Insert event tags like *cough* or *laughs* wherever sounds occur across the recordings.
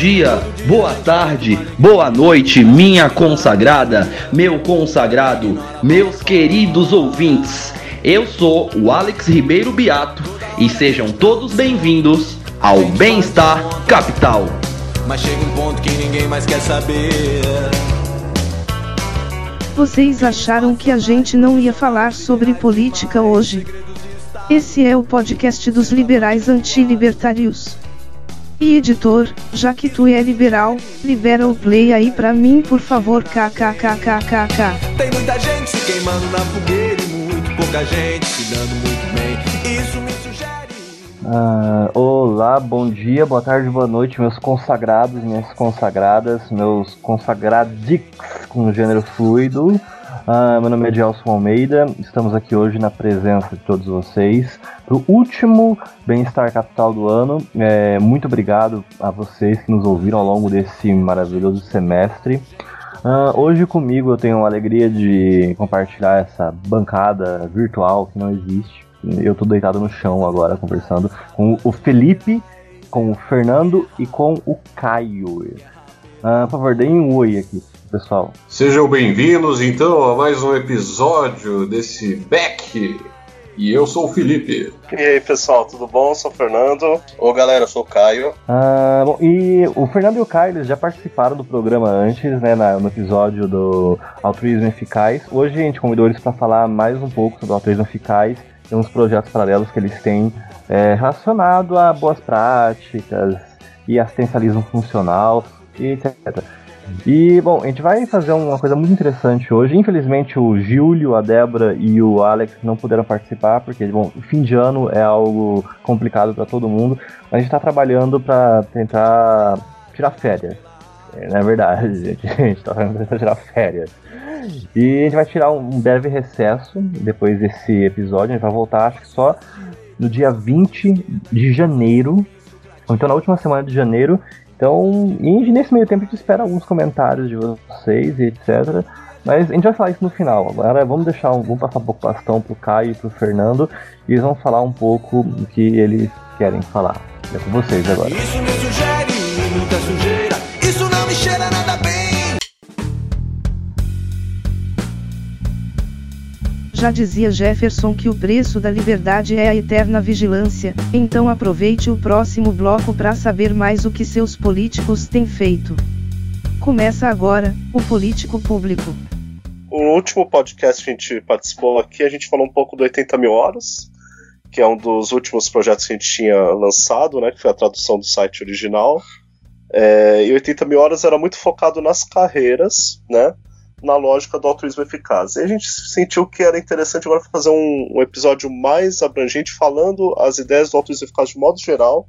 dia, boa tarde, boa noite, minha consagrada, meu consagrado, meus queridos ouvintes. Eu sou o Alex Ribeiro Beato e sejam todos bem-vindos ao Bem-Estar Capital. Mas chega um ponto que ninguém mais quer saber. Vocês acharam que a gente não ia falar sobre política hoje? Esse é o podcast dos liberais antilibertários. E editor, já que tu é liberal, libera o play aí pra mim por favor kkkkkk. Tem muita gente se queimando na fogueira e muito pouca gente se dando muito bem. Isso me sugere. Ah, olá, bom dia, boa tarde, boa noite, meus consagrados, minhas consagradas, meus consagradix com gênero fluido. Ah, meu nome é Gelson Almeida, estamos aqui hoje na presença de todos vocês para o último Bem-Estar Capital do ano. É, muito obrigado a vocês que nos ouviram ao longo desse maravilhoso semestre. Ah, hoje comigo eu tenho a alegria de compartilhar essa bancada virtual que não existe. Eu tô deitado no chão agora conversando com o Felipe, com o Fernando e com o Caio. Ah, por favor, deem um oi aqui, pessoal. Sejam bem-vindos então a mais um episódio desse Beck. E eu sou o Felipe. E aí pessoal, tudo bom? Eu sou o Fernando. Ô galera, eu sou o Caio. Ah, bom, e o Fernando e o Caio eles já participaram do programa antes, né, no episódio do Altruísmo Eficaz. Hoje a gente convidou eles para falar mais um pouco sobre o altruísmo eficaz e uns projetos paralelos que eles têm é, relacionado a boas práticas e assistencialismo funcional e etc. E, bom, a gente vai fazer uma coisa muito interessante hoje. Infelizmente, o Júlio, a Débora e o Alex não puderam participar, porque, bom, fim de ano é algo complicado para todo mundo. A gente está trabalhando para tentar tirar férias. É, na verdade, *laughs* gente, a gente trabalhando para tirar férias. E a gente vai tirar um breve recesso depois desse episódio. A gente vai voltar, acho que só no dia 20 de janeiro. Então na última semana de janeiro. Então, e nesse meio tempo a gente espera alguns comentários de vocês e etc. Mas a gente vai falar isso no final. Agora vamos deixar um, vamos passar um pouco o bastão pro Caio e pro Fernando. E eles vão falar um pouco do que eles querem falar. É com vocês agora. Isso me Já dizia Jefferson que o preço da liberdade é a eterna vigilância, então aproveite o próximo bloco para saber mais o que seus políticos têm feito. Começa agora, o Político Público. No último podcast que a gente participou aqui, a gente falou um pouco do 80 mil horas, que é um dos últimos projetos que a gente tinha lançado, né? Que foi a tradução do site original. É, e 80 mil horas era muito focado nas carreiras, né? Na lógica do altruísmo eficaz. E a gente sentiu que era interessante agora fazer um, um episódio mais abrangente falando as ideias do altruísmo eficaz de modo geral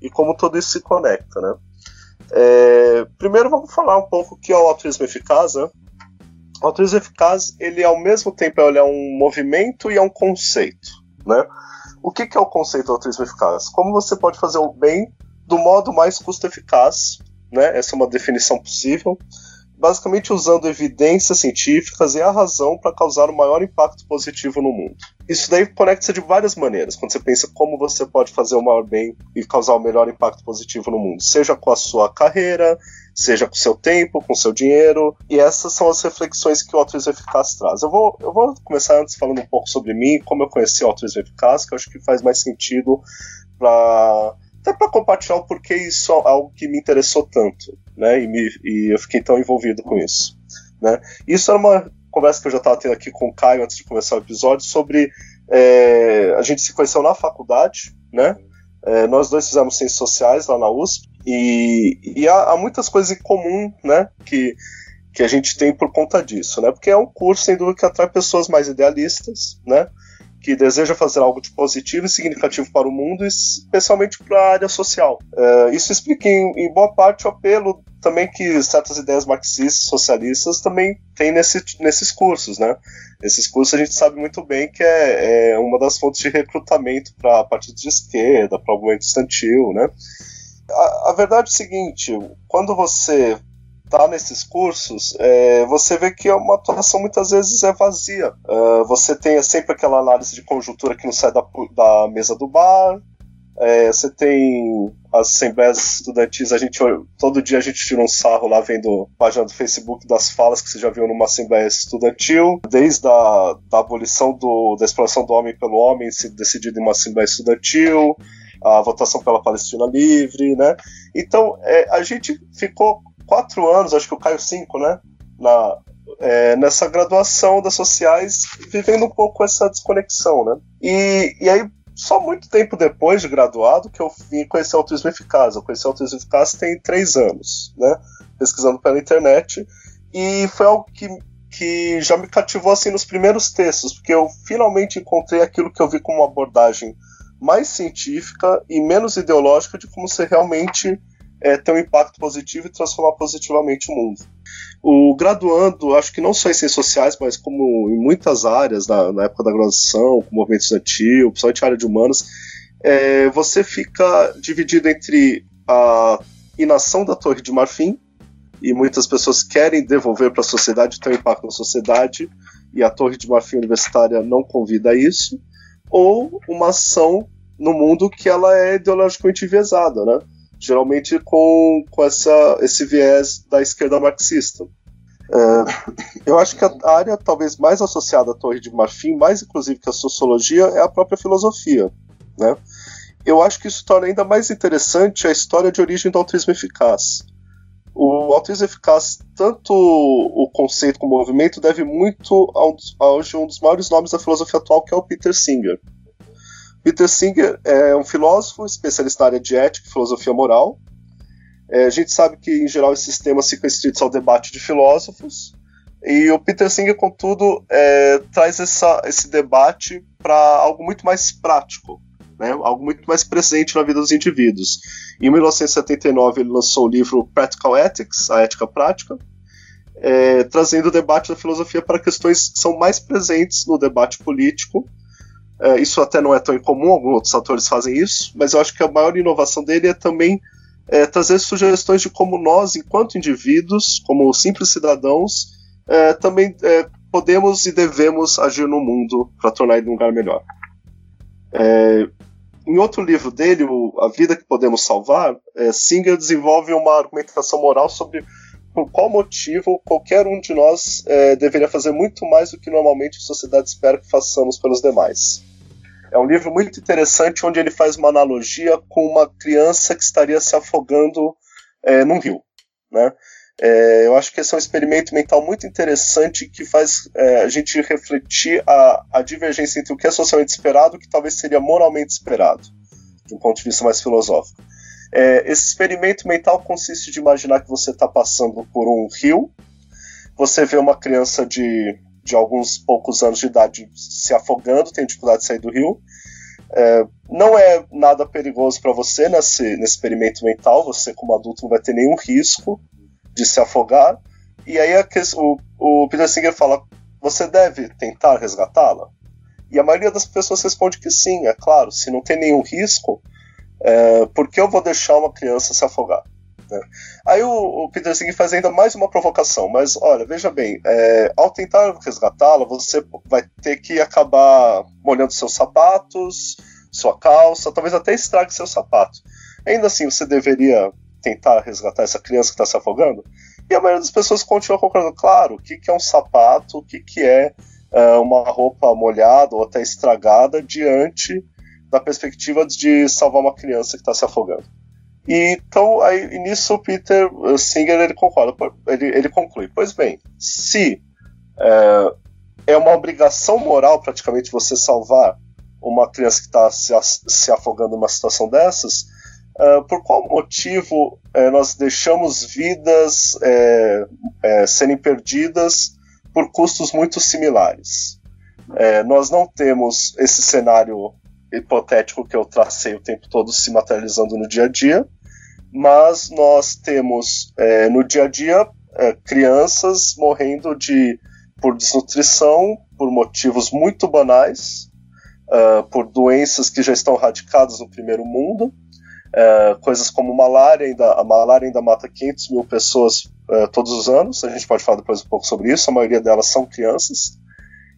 e como tudo isso se conecta, né? É, primeiro vamos falar um pouco o que é o altruísmo eficaz, né? O altruísmo eficaz, ele ao mesmo tempo é um movimento e é um conceito, né? O que, que é o conceito do altruísmo eficaz? Como você pode fazer o bem do modo mais custo eficaz, né? Essa é uma definição possível. Basicamente usando evidências científicas e a razão para causar o maior impacto positivo no mundo. Isso daí conecta de várias maneiras, quando você pensa como você pode fazer o maior bem e causar o melhor impacto positivo no mundo, seja com a sua carreira, seja com seu tempo, com seu dinheiro, e essas são as reflexões que o altruísmo eficaz traz. Eu vou, eu vou começar antes falando um pouco sobre mim, como eu conheci o altruísmo eficaz, que eu acho que faz mais sentido para até para compartilhar o porquê isso é algo que me interessou tanto, né? E, me, e eu fiquei tão envolvido com isso, né? Isso era uma conversa que eu já estava tendo aqui com o Caio antes de começar o episódio sobre é, a gente se conheceu na faculdade, né? É, nós dois fizemos ciências sociais lá na USP e, e há, há muitas coisas em comum, né? Que que a gente tem por conta disso, né? Porque é um curso, sem dúvida, que atrai pessoas mais idealistas, né? Que desejam fazer algo de positivo e significativo para o mundo, especialmente para a área social. É, isso explica em, em, boa parte o apelo também que certas ideias marxistas, socialistas também têm nesse, nesses cursos, né? Esses cursos a gente sabe muito bem que é, é uma das fontes de recrutamento para partidos de esquerda, para o movimento estudantil, né? A, a verdade é o seguinte, quando você tá nesses cursos, é, você vê que uma atuação muitas vezes é vazia. Uh, você tem sempre aquela análise de conjuntura que não sai da, da mesa do bar, É, você tem as assembleias estudantis, a gente todo dia a gente tira um sarro lá vendo a página do Facebook das falas que você já viu numa assembleia estudantil, desde a da abolição do, da exploração do homem pelo homem, se decidido em uma assembleia estudantil, a votação pela Palestina livre, né? Então é, a gente ficou quatro anos, acho que o Caio cinco, né? Na, é, nessa graduação das sociais, vivendo um pouco essa desconexão, né? E, e aí só muito tempo depois de graduado que eu vim conhecer o autismo eficaz. Eu conheci o autismo eficaz tem três anos, né? Pesquisando pela internet. E foi algo que, que já me cativou assim nos primeiros textos, porque eu finalmente encontrei aquilo que eu vi como uma abordagem mais científica e menos ideológica de como você realmente é, ter um impacto positivo e transformar positivamente o mundo. O graduando, acho que não só em ciências sociais, mas como em muitas áreas, na, na época da graduação, com movimento estudantil, principalmente área de humanos, é, você fica dividido entre a inação da Torre de Marfim, e muitas pessoas querem devolver para a sociedade, ter um impacto na sociedade, e a Torre de Marfim Universitária não convida a isso, ou uma ação no mundo que ela é ideologicamente enviesada, né? Geralmente com, com essa, esse viés da esquerda marxista. É, eu acho que a área talvez mais associada à Torre de Marfim, mais inclusive que a sociologia, é a própria filosofia. Né? Eu acho que isso torna ainda mais interessante a história de origem do autismo eficaz. O autismo eficaz, tanto o conceito como o movimento, deve muito a um, um dos maiores nomes da filosofia atual, que é o Peter Singer. Peter Singer é um filósofo especialista na área de ética e filosofia moral. É, a gente sabe que, em geral, esses temas ficam restritos ao debate de filósofos. E o Peter Singer, contudo, é, traz essa, esse debate para algo muito mais prático, né? algo muito mais presente na vida dos indivíduos. Em 1979, ele lançou o livro Practical Ethics, a ética prática, é, trazendo o debate da filosofia para questões que são mais presentes no debate político é, isso até não é tão incomum, alguns outros atores fazem isso, mas eu acho que a maior inovação dele é também é, trazer sugestões de como nós, enquanto indivíduos, como simples cidadãos, é, também é, podemos e devemos agir no mundo para tornar ele um lugar melhor. É, em outro livro dele, o A Vida que Podemos Salvar, é, Singer desenvolve uma argumentação moral sobre por qual motivo qualquer um de nós deveria fazer muito mais do que normalmente a sociedade espera que façamos pelos demais. É um livro muito interessante onde ele faz uma analogia com uma criança que estaria se afogando é, num rio. Né? É, eu acho que esse é um experimento mental muito interessante que faz é, a gente refletir a, a, divergência entre o que é socialmente esperado e o que talvez seria moralmente esperado, de um ponto de vista mais filosófico. É, esse experimento mental consiste de imaginar que você está passando por um rio, você vê uma criança de de alguns poucos anos de idade se afogando, tem dificuldade de sair do rio. É, não é nada perigoso para você nesse, nesse experimento mental, você como adulto não vai ter nenhum risco de se afogar. E aí a, o, o Peter Singer fala: você deve tentar resgatá-la? E a maioria das pessoas responde que sim, é claro, se não tem nenhum risco, é, por que eu vou deixar uma criança se afogar? Né? Aí o, o, Peter Singer faz ainda mais uma provocação, mas olha, veja bem, é, ao tentar resgatá-la, você vai ter que acabar molhando seus sapatos, sua calça, talvez até estrague seu sapato. Ainda assim, você deveria tentar resgatar essa criança que está se afogando? E a maioria das pessoas continua concordando, claro, o que, que é um sapato, o que, que é uh, uma roupa molhada ou até estragada diante da perspectiva de salvar uma criança que está se afogando. E, então, aí, nisso o Peter Singer ele concorda, ele, ele conclui: pois bem, se é, é uma obrigação moral praticamente você salvar uma criança que está se, se, afogando numa situação dessas, é, por qual motivo é, nós deixamos vidas é, é, serem perdidas por custos muito similares? É, nós não temos esse cenário hipotético que eu tracei o tempo todo se materializando no dia a dia, mas nós temos é, no dia a dia é, crianças morrendo de por desnutrição, por motivos muito banais, uh, por doenças que já estão radicadas no primeiro mundo, uh, coisas como malária, ainda, a malária ainda mata 500 mil pessoas uh, todos os anos, a gente pode falar depois um pouco sobre isso, a maioria delas são crianças,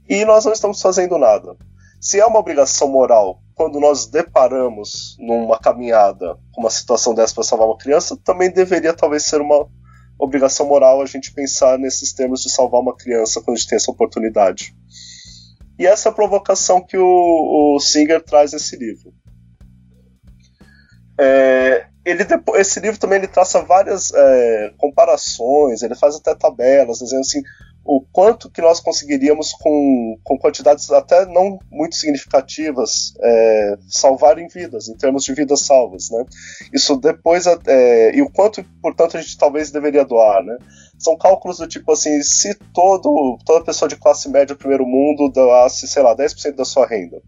e nós não estamos fazendo nada. Se é uma obrigação moral quando nós deparamos numa caminhada com uma situação dessa para salvar uma criança, também deveria talvez ser uma obrigação moral a gente pensar nesses termos de salvar uma criança quando a gente tem essa oportunidade. E essa é a provocação que o, o Singer traz nesse livro. É, ele esse livro também ele traça várias é, comparações, ele faz até tabelas, dizendo assim o quanto que nós conseguiríamos com, com quantidades até não muito significativas é, salvarem vidas, em termos de vidas salvas, né? Isso depois é, e o quanto, portanto, a gente talvez deveria doar, né? São cálculos do tipo assim, se todo toda pessoa de classe média primeiro mundo doasse, sei lá, 10% da sua renda,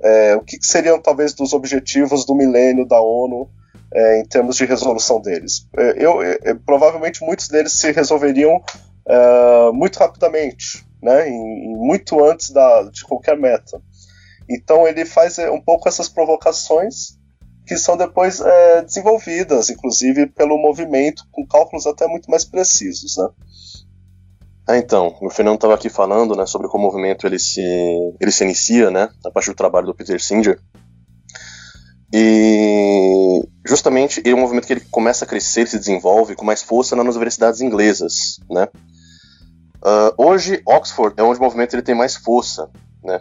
é, o que, que, seriam talvez dos objetivos do milênio da ONU é, em termos de resolução deles? É, eu, eu, provavelmente muitos deles se resolveriam uh, muito rapidamente, né, em, muito antes da, de qualquer meta. Então ele faz é, um pouco essas provocações que são depois é, desenvolvidas, inclusive pelo movimento, com cálculos até muito mais precisos, né? É, então, o Fernando estava aqui falando, né, sobre como o movimento ele se, ele se inicia, né, a partir do trabalho do Peter Singer. E justamente ele é um movimento que ele começa a crescer, se desenvolve com mais força nas universidades inglesas, né? Uh, hoje, Oxford é onde o movimento ele tem mais força. Né?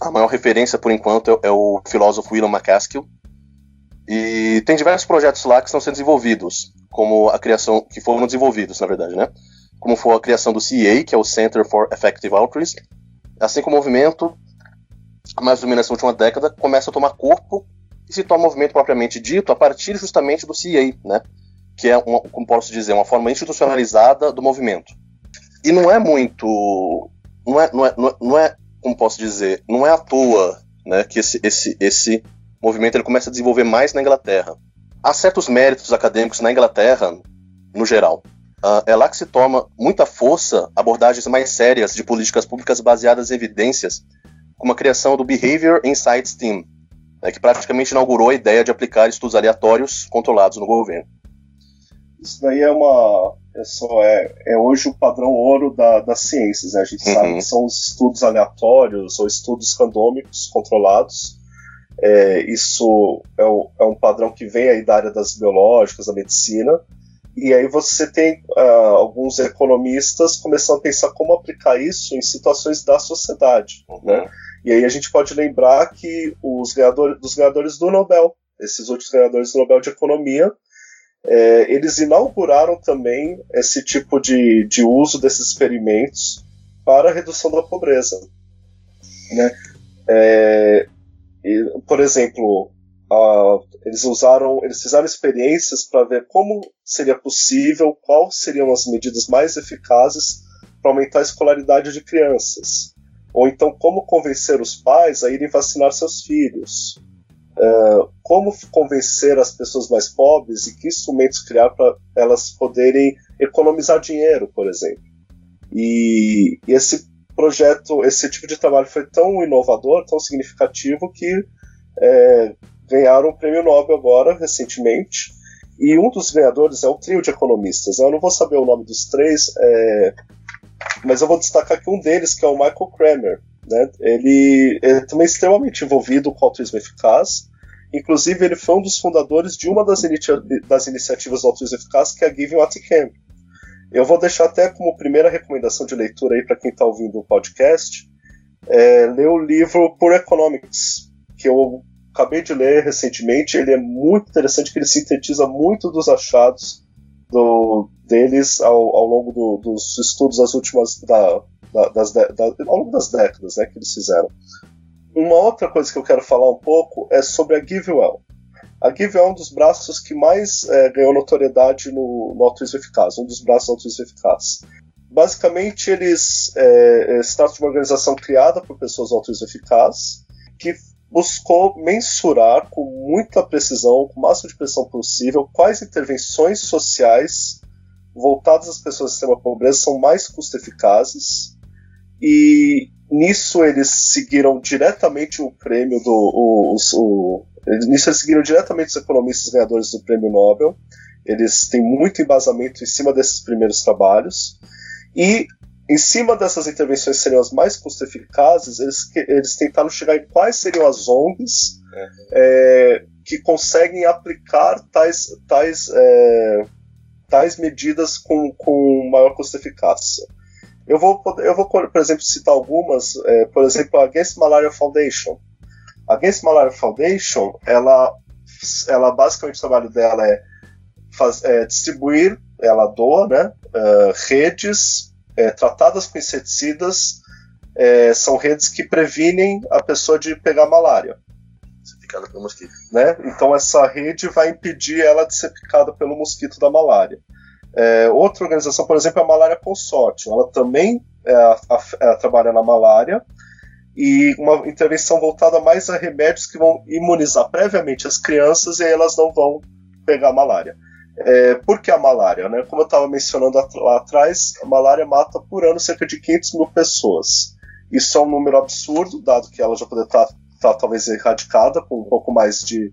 A maior referência, por enquanto, é, é o filósofo William McCaskill. E tem diversos projetos lá que estão sendo desenvolvidos, como a criação, que foram desenvolvidos, na verdade, né? Como foi a criação do CEA, que é o Center for Effective Outreach, assim como o movimento, mais ou menos nessa última década, começa a tomar corpo e se torna um movimento propriamente dito a partir justamente do CEA, né? Que é, uma, como posso dizer, uma forma institucionalizada do movimento. E não é muito. Não é, não é, não é, não é como posso dizer, não é à toa né, que esse, esse, esse movimento ele começa a desenvolver mais na Inglaterra. Há certos méritos acadêmicos na Inglaterra, no geral. Uh, é lá que se toma muita força abordagens mais sérias de políticas públicas baseadas em evidências, como a criação do Behavior Insights Team, né, que praticamente inaugurou a ideia de aplicar estudos aleatórios controlados no governo. Isso daí é uma, é, só, é, é hoje o padrão ouro da, das ciências. Né? A gente uhum. sabe que são os estudos aleatórios ou estudos randômicos controlados. É, isso é, o, é, um padrão que vem aí da área das biológicas, da medicina. E aí você tem uh, alguns economistas começando a pensar como aplicar isso em situações da sociedade. Uhum. Né? E aí a gente pode lembrar que os ganhadores, dos ganhadores do Nobel, esses outros ganhadores do Nobel de Economia, é, eles inauguraram também esse tipo de, de uso desses experimentos para a redução da pobreza. Né? É, e, por exemplo, a, eles usaram, eles fizeram experiências para ver como seria possível, quais seriam as medidas mais eficazes para aumentar a escolaridade de crianças, ou então como convencer os pais a irem vacinar seus filhos, uh, como convencer as pessoas mais pobres e que instrumentos criar para elas poderem economizar dinheiro, por exemplo. E, e, esse projeto, esse tipo de trabalho foi tão inovador, tão significativo que é, ganharam o prêmio Nobel agora, recentemente. E um dos ganhadores é o trio de economistas. Eu não vou saber o nome dos três, é, mas eu vou destacar que um deles, que é o Michael Kramer, né? Ele é também extremamente envolvido com o altruísmo eficaz. Inclusive, ele foi um dos fundadores de uma das, inicia das iniciativas do altruísmo eficaz, que é a Giving What Can. Eu vou deixar até como primeira recomendação de leitura aí para quem está ouvindo o podcast, é, ler o livro Poor Economics, que eu acabei de ler recentemente. Ele é muito interessante, que ele sintetiza muito dos achados do, deles ao, ao longo do, dos estudos das últimas da, da, das, da, ao longo das décadas né, que eles fizeram. Uma outra coisa que eu quero falar um pouco é sobre a GiveWell. A GiveWell é um dos braços que mais é, ganhou notoriedade no, no altruísmo eficaz, um dos braços do altruísmo eficaz. Basicamente, eles é, é, se trata de uma organização criada por pessoas do altruísmo eficaz que buscou mensurar com muita precisão, com o máximo de precisão possível, quais intervenções sociais voltadas às pessoas em extrema pobreza são mais custo-eficazes e nisso eles seguiram diretamente o prêmio do. O, o, nisso eles seguiram diretamente os economistas ganhadores do prêmio Nobel. Eles têm muito embasamento em cima desses primeiros trabalhos. E em cima dessas intervenções que seriam as mais custo-eficazes, eles, eles tentaram chegar em quais seriam as ONGs é. É, que conseguem aplicar tais, tais, é, tais medidas com, com maior custo-eficácia. Eu vou, eu vou, por exemplo, citar algumas, é, por exemplo, a Against Malaria Foundation. A Against Malaria Foundation, ela, ela basicamente o trabalho dela é, faz, é distribuir, ela doa, né, uh, redes é, tratadas com inseticidas é, são redes que previnem a pessoa de pegar malária. Ser picada pelo mosquito. Né? Então essa rede vai impedir ela de ser picada pelo mosquito da malária. É, outra organização, por exemplo, é a Malária Consortium. Ela também é, a, a, trabalha na malária e uma intervenção voltada mais a remédios que vão imunizar previamente as crianças e elas não vão pegar malária. É, por que a malária? Né? Como eu estava mencionando lá atrás, a malária mata por ano cerca de 500 mil pessoas. Isso é um número absurdo, dado que ela já poderia estar, estar talvez erradicada com um pouco mais de,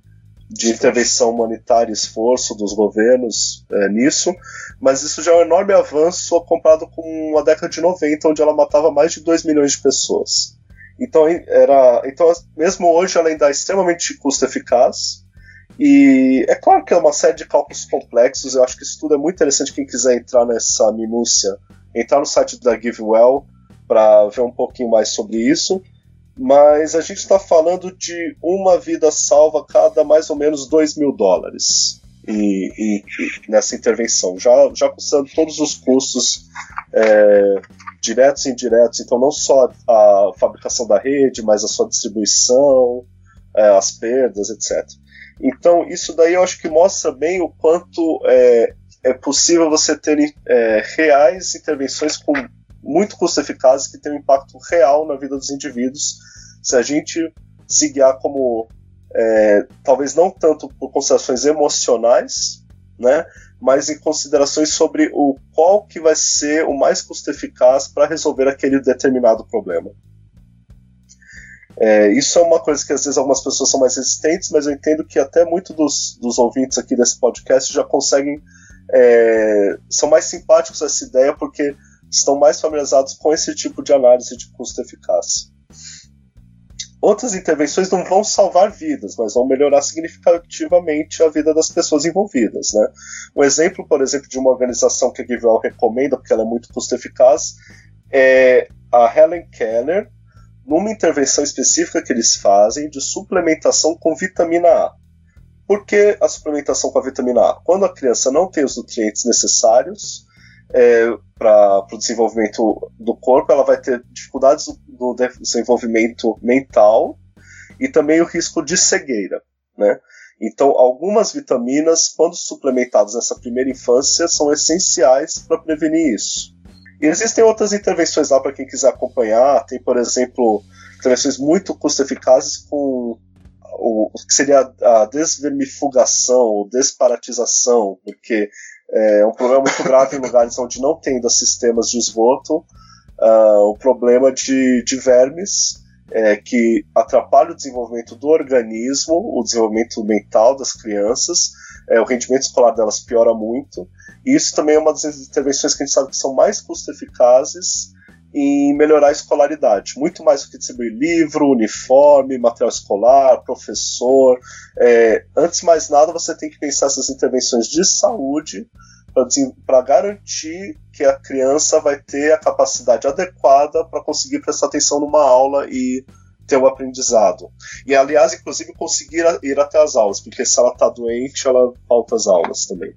de intervenção humanitária e esforço dos governos é, nisso, mas isso já é um enorme avanço comparado com a década de 90, onde ela matava mais de 2 milhões de pessoas. Então, era, então mesmo hoje ela ainda é extremamente custo-eficaz, e é claro que é uma série de cálculos complexos, eu acho que isso tudo é muito interessante quem quiser entrar nessa minúcia, entrar no site da GiveWell para ver um pouquinho mais sobre isso. Mas a gente está falando de uma vida salva cada mais ou menos 2 mil dólares e, e, e, nessa intervenção, já, já custando todos os custos é, diretos e indiretos, então não só a fabricação da rede, mas a sua distribuição, é, as perdas, etc. Então, isso daí eu acho que mostra bem o quanto é, é possível você ter é, reais intervenções com muito custo eficazes que tem um impacto real na vida dos indivíduos, se a gente se guiar como é, talvez não tanto por considerações emocionais, né, mas em considerações sobre o qual que vai ser o mais custo eficaz para resolver aquele determinado problema. É, isso é uma coisa que às vezes algumas pessoas são mais resistentes, mas eu entendo que até muito dos, dos ouvintes aqui desse podcast já conseguem. É, são mais simpáticos a essa ideia porque estão mais familiarizados com esse tipo de análise de custo-eficácia. Outras intervenções não vão salvar vidas, mas vão melhorar significativamente a vida das pessoas envolvidas. Né? Um exemplo, por exemplo, de uma organização que a GiveWell recomenda, porque ela é muito custo-eficaz, é a Helen Keller, numa intervenção específica que eles fazem de suplementação com vitamina A. Por que a suplementação com a vitamina A? Quando a criança não tem os nutrientes necessários é, para o desenvolvimento do corpo, ela vai ter dificuldades do, desenvolvimento mental e também o risco de cegueira. Né? Então, algumas vitaminas, quando suplementadas nessa primeira infância, são essenciais para prevenir isso. E existem outras intervenções lá para quem quiser acompanhar. Tem, por exemplo, intervenções muito custo-eficazes com o, que seria a desvermifugação, ou desparatização, porque é um problema muito grave em lugares onde não tem sistemas de esgoto, uh, o problema de, de vermes é, que atrapalha o desenvolvimento do organismo, o desenvolvimento mental das crianças, é, o rendimento escolar delas piora muito, e isso também é uma das intervenções que a gente sabe que são mais custo-eficazes em melhorar a escolaridade. Muito mais do que distribuir livro, uniforme, material escolar, professor. É, antes de mais nada, você tem que pensar essas intervenções de saúde para garantir que a criança vai ter a capacidade adequada para conseguir prestar atenção numa aula e ter o aprendizado. E, aliás, inclusive, conseguir ir até as aulas, porque se ela está doente, ela falta as aulas também.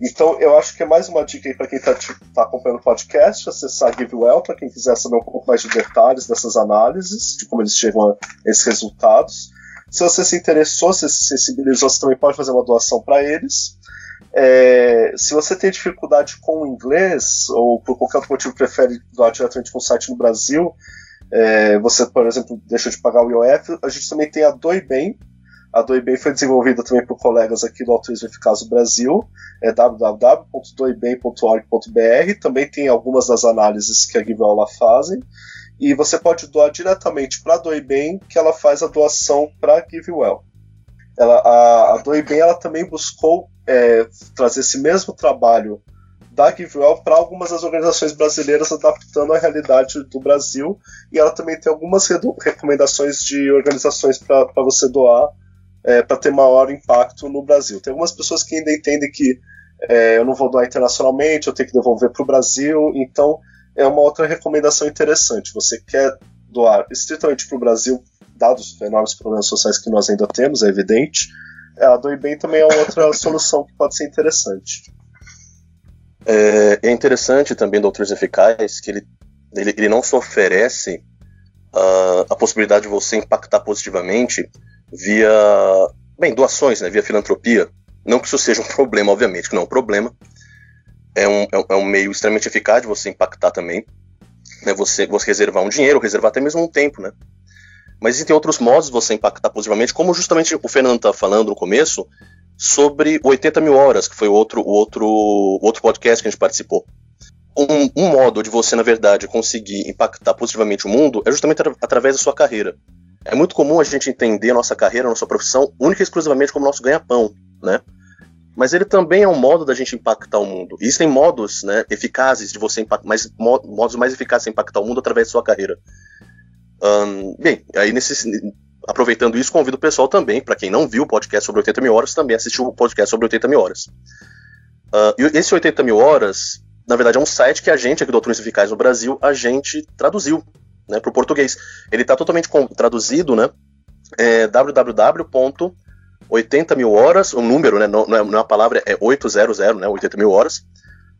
Então, eu acho que é mais uma dica aí para quem está tá acompanhando o podcast, acessar GiveWell, para quem quiser saber um pouco mais de detalhes dessas análises, de como eles chegam a esses resultados. Se você se interessou, se sensibilizou, você também pode fazer uma doação para eles. É, se você tem dificuldade com o inglês, ou por qualquer outro motivo prefere doar diretamente com o site no Brasil, é, você, por exemplo, deixa de pagar o IOF, a gente também tem a Doi A Doibem foi desenvolvida também por colegas aqui do Altruísmo Eficaz do Brasil, é www.doibem.org.br. Também tem algumas das análises que a Givel lá fazem. E você pode doar diretamente para a Doibem, que ela faz a doação para a GiveWell. A, a Doibem ela também buscou é, trazer esse mesmo trabalho da GiveWell para algumas das organizações brasileiras, adaptando a realidade do Brasil. E ela também tem algumas recomendações de organizações para você doar é, para ter maior impacto no Brasil. Tem algumas pessoas que ainda entendem que é, eu não vou doar internacionalmente, eu tenho que devolver para o Brasil, então é uma outra recomendação interessante. Você quer doar estritamente para o Brasil, dados os enormes problemas sociais que nós ainda temos, é evidente, a Doe Bem também é outra *laughs* solução que pode ser interessante. É, é interessante também Doutores Eficazes que ele, ele, ele não só oferece uh, a possibilidade de você impactar positivamente via, bem, doações, né, via filantropia. Não que isso seja um *laughs* problema, obviamente, que não é um problema. É um, é um, é um meio extremamente eficaz de você impactar também. Né, você, você reservar um dinheiro, reservar até mesmo um tempo, né? Mas existem outros modos de você impactar positivamente, como justamente o Fernando estava falando no começo, sobre 80 mil horas, que foi o outro, o outro, o outro podcast que a gente participou. Um, um, modo de você, na verdade, conseguir impactar positivamente o mundo é justamente através da sua carreira. É muito comum a gente entender a nossa carreira, a nossa profissão, única e exclusivamente como nosso ganha-pão, né? Mas ele também é um modo da gente impactar o mundo. E existem modos né, eficazes de você impactar, mais, modos mais eficazes de impactar o mundo através da sua carreira. Bem, aí nesse, aproveitando isso, convido o pessoal também, para quem não viu o podcast sobre 80 mil horas, também assistiu o podcast sobre 80 mil horas. Uh, e esse 80 mil horas, na verdade, é um site que a gente, aqui do Doutrões Eficazes no Brasil, a gente traduziu né, para o português. Ele está totalmente traduzido, né? É www.80 mil horas, o número, né, não, não, é, é a palavra, é 800, né, 80 mil horas,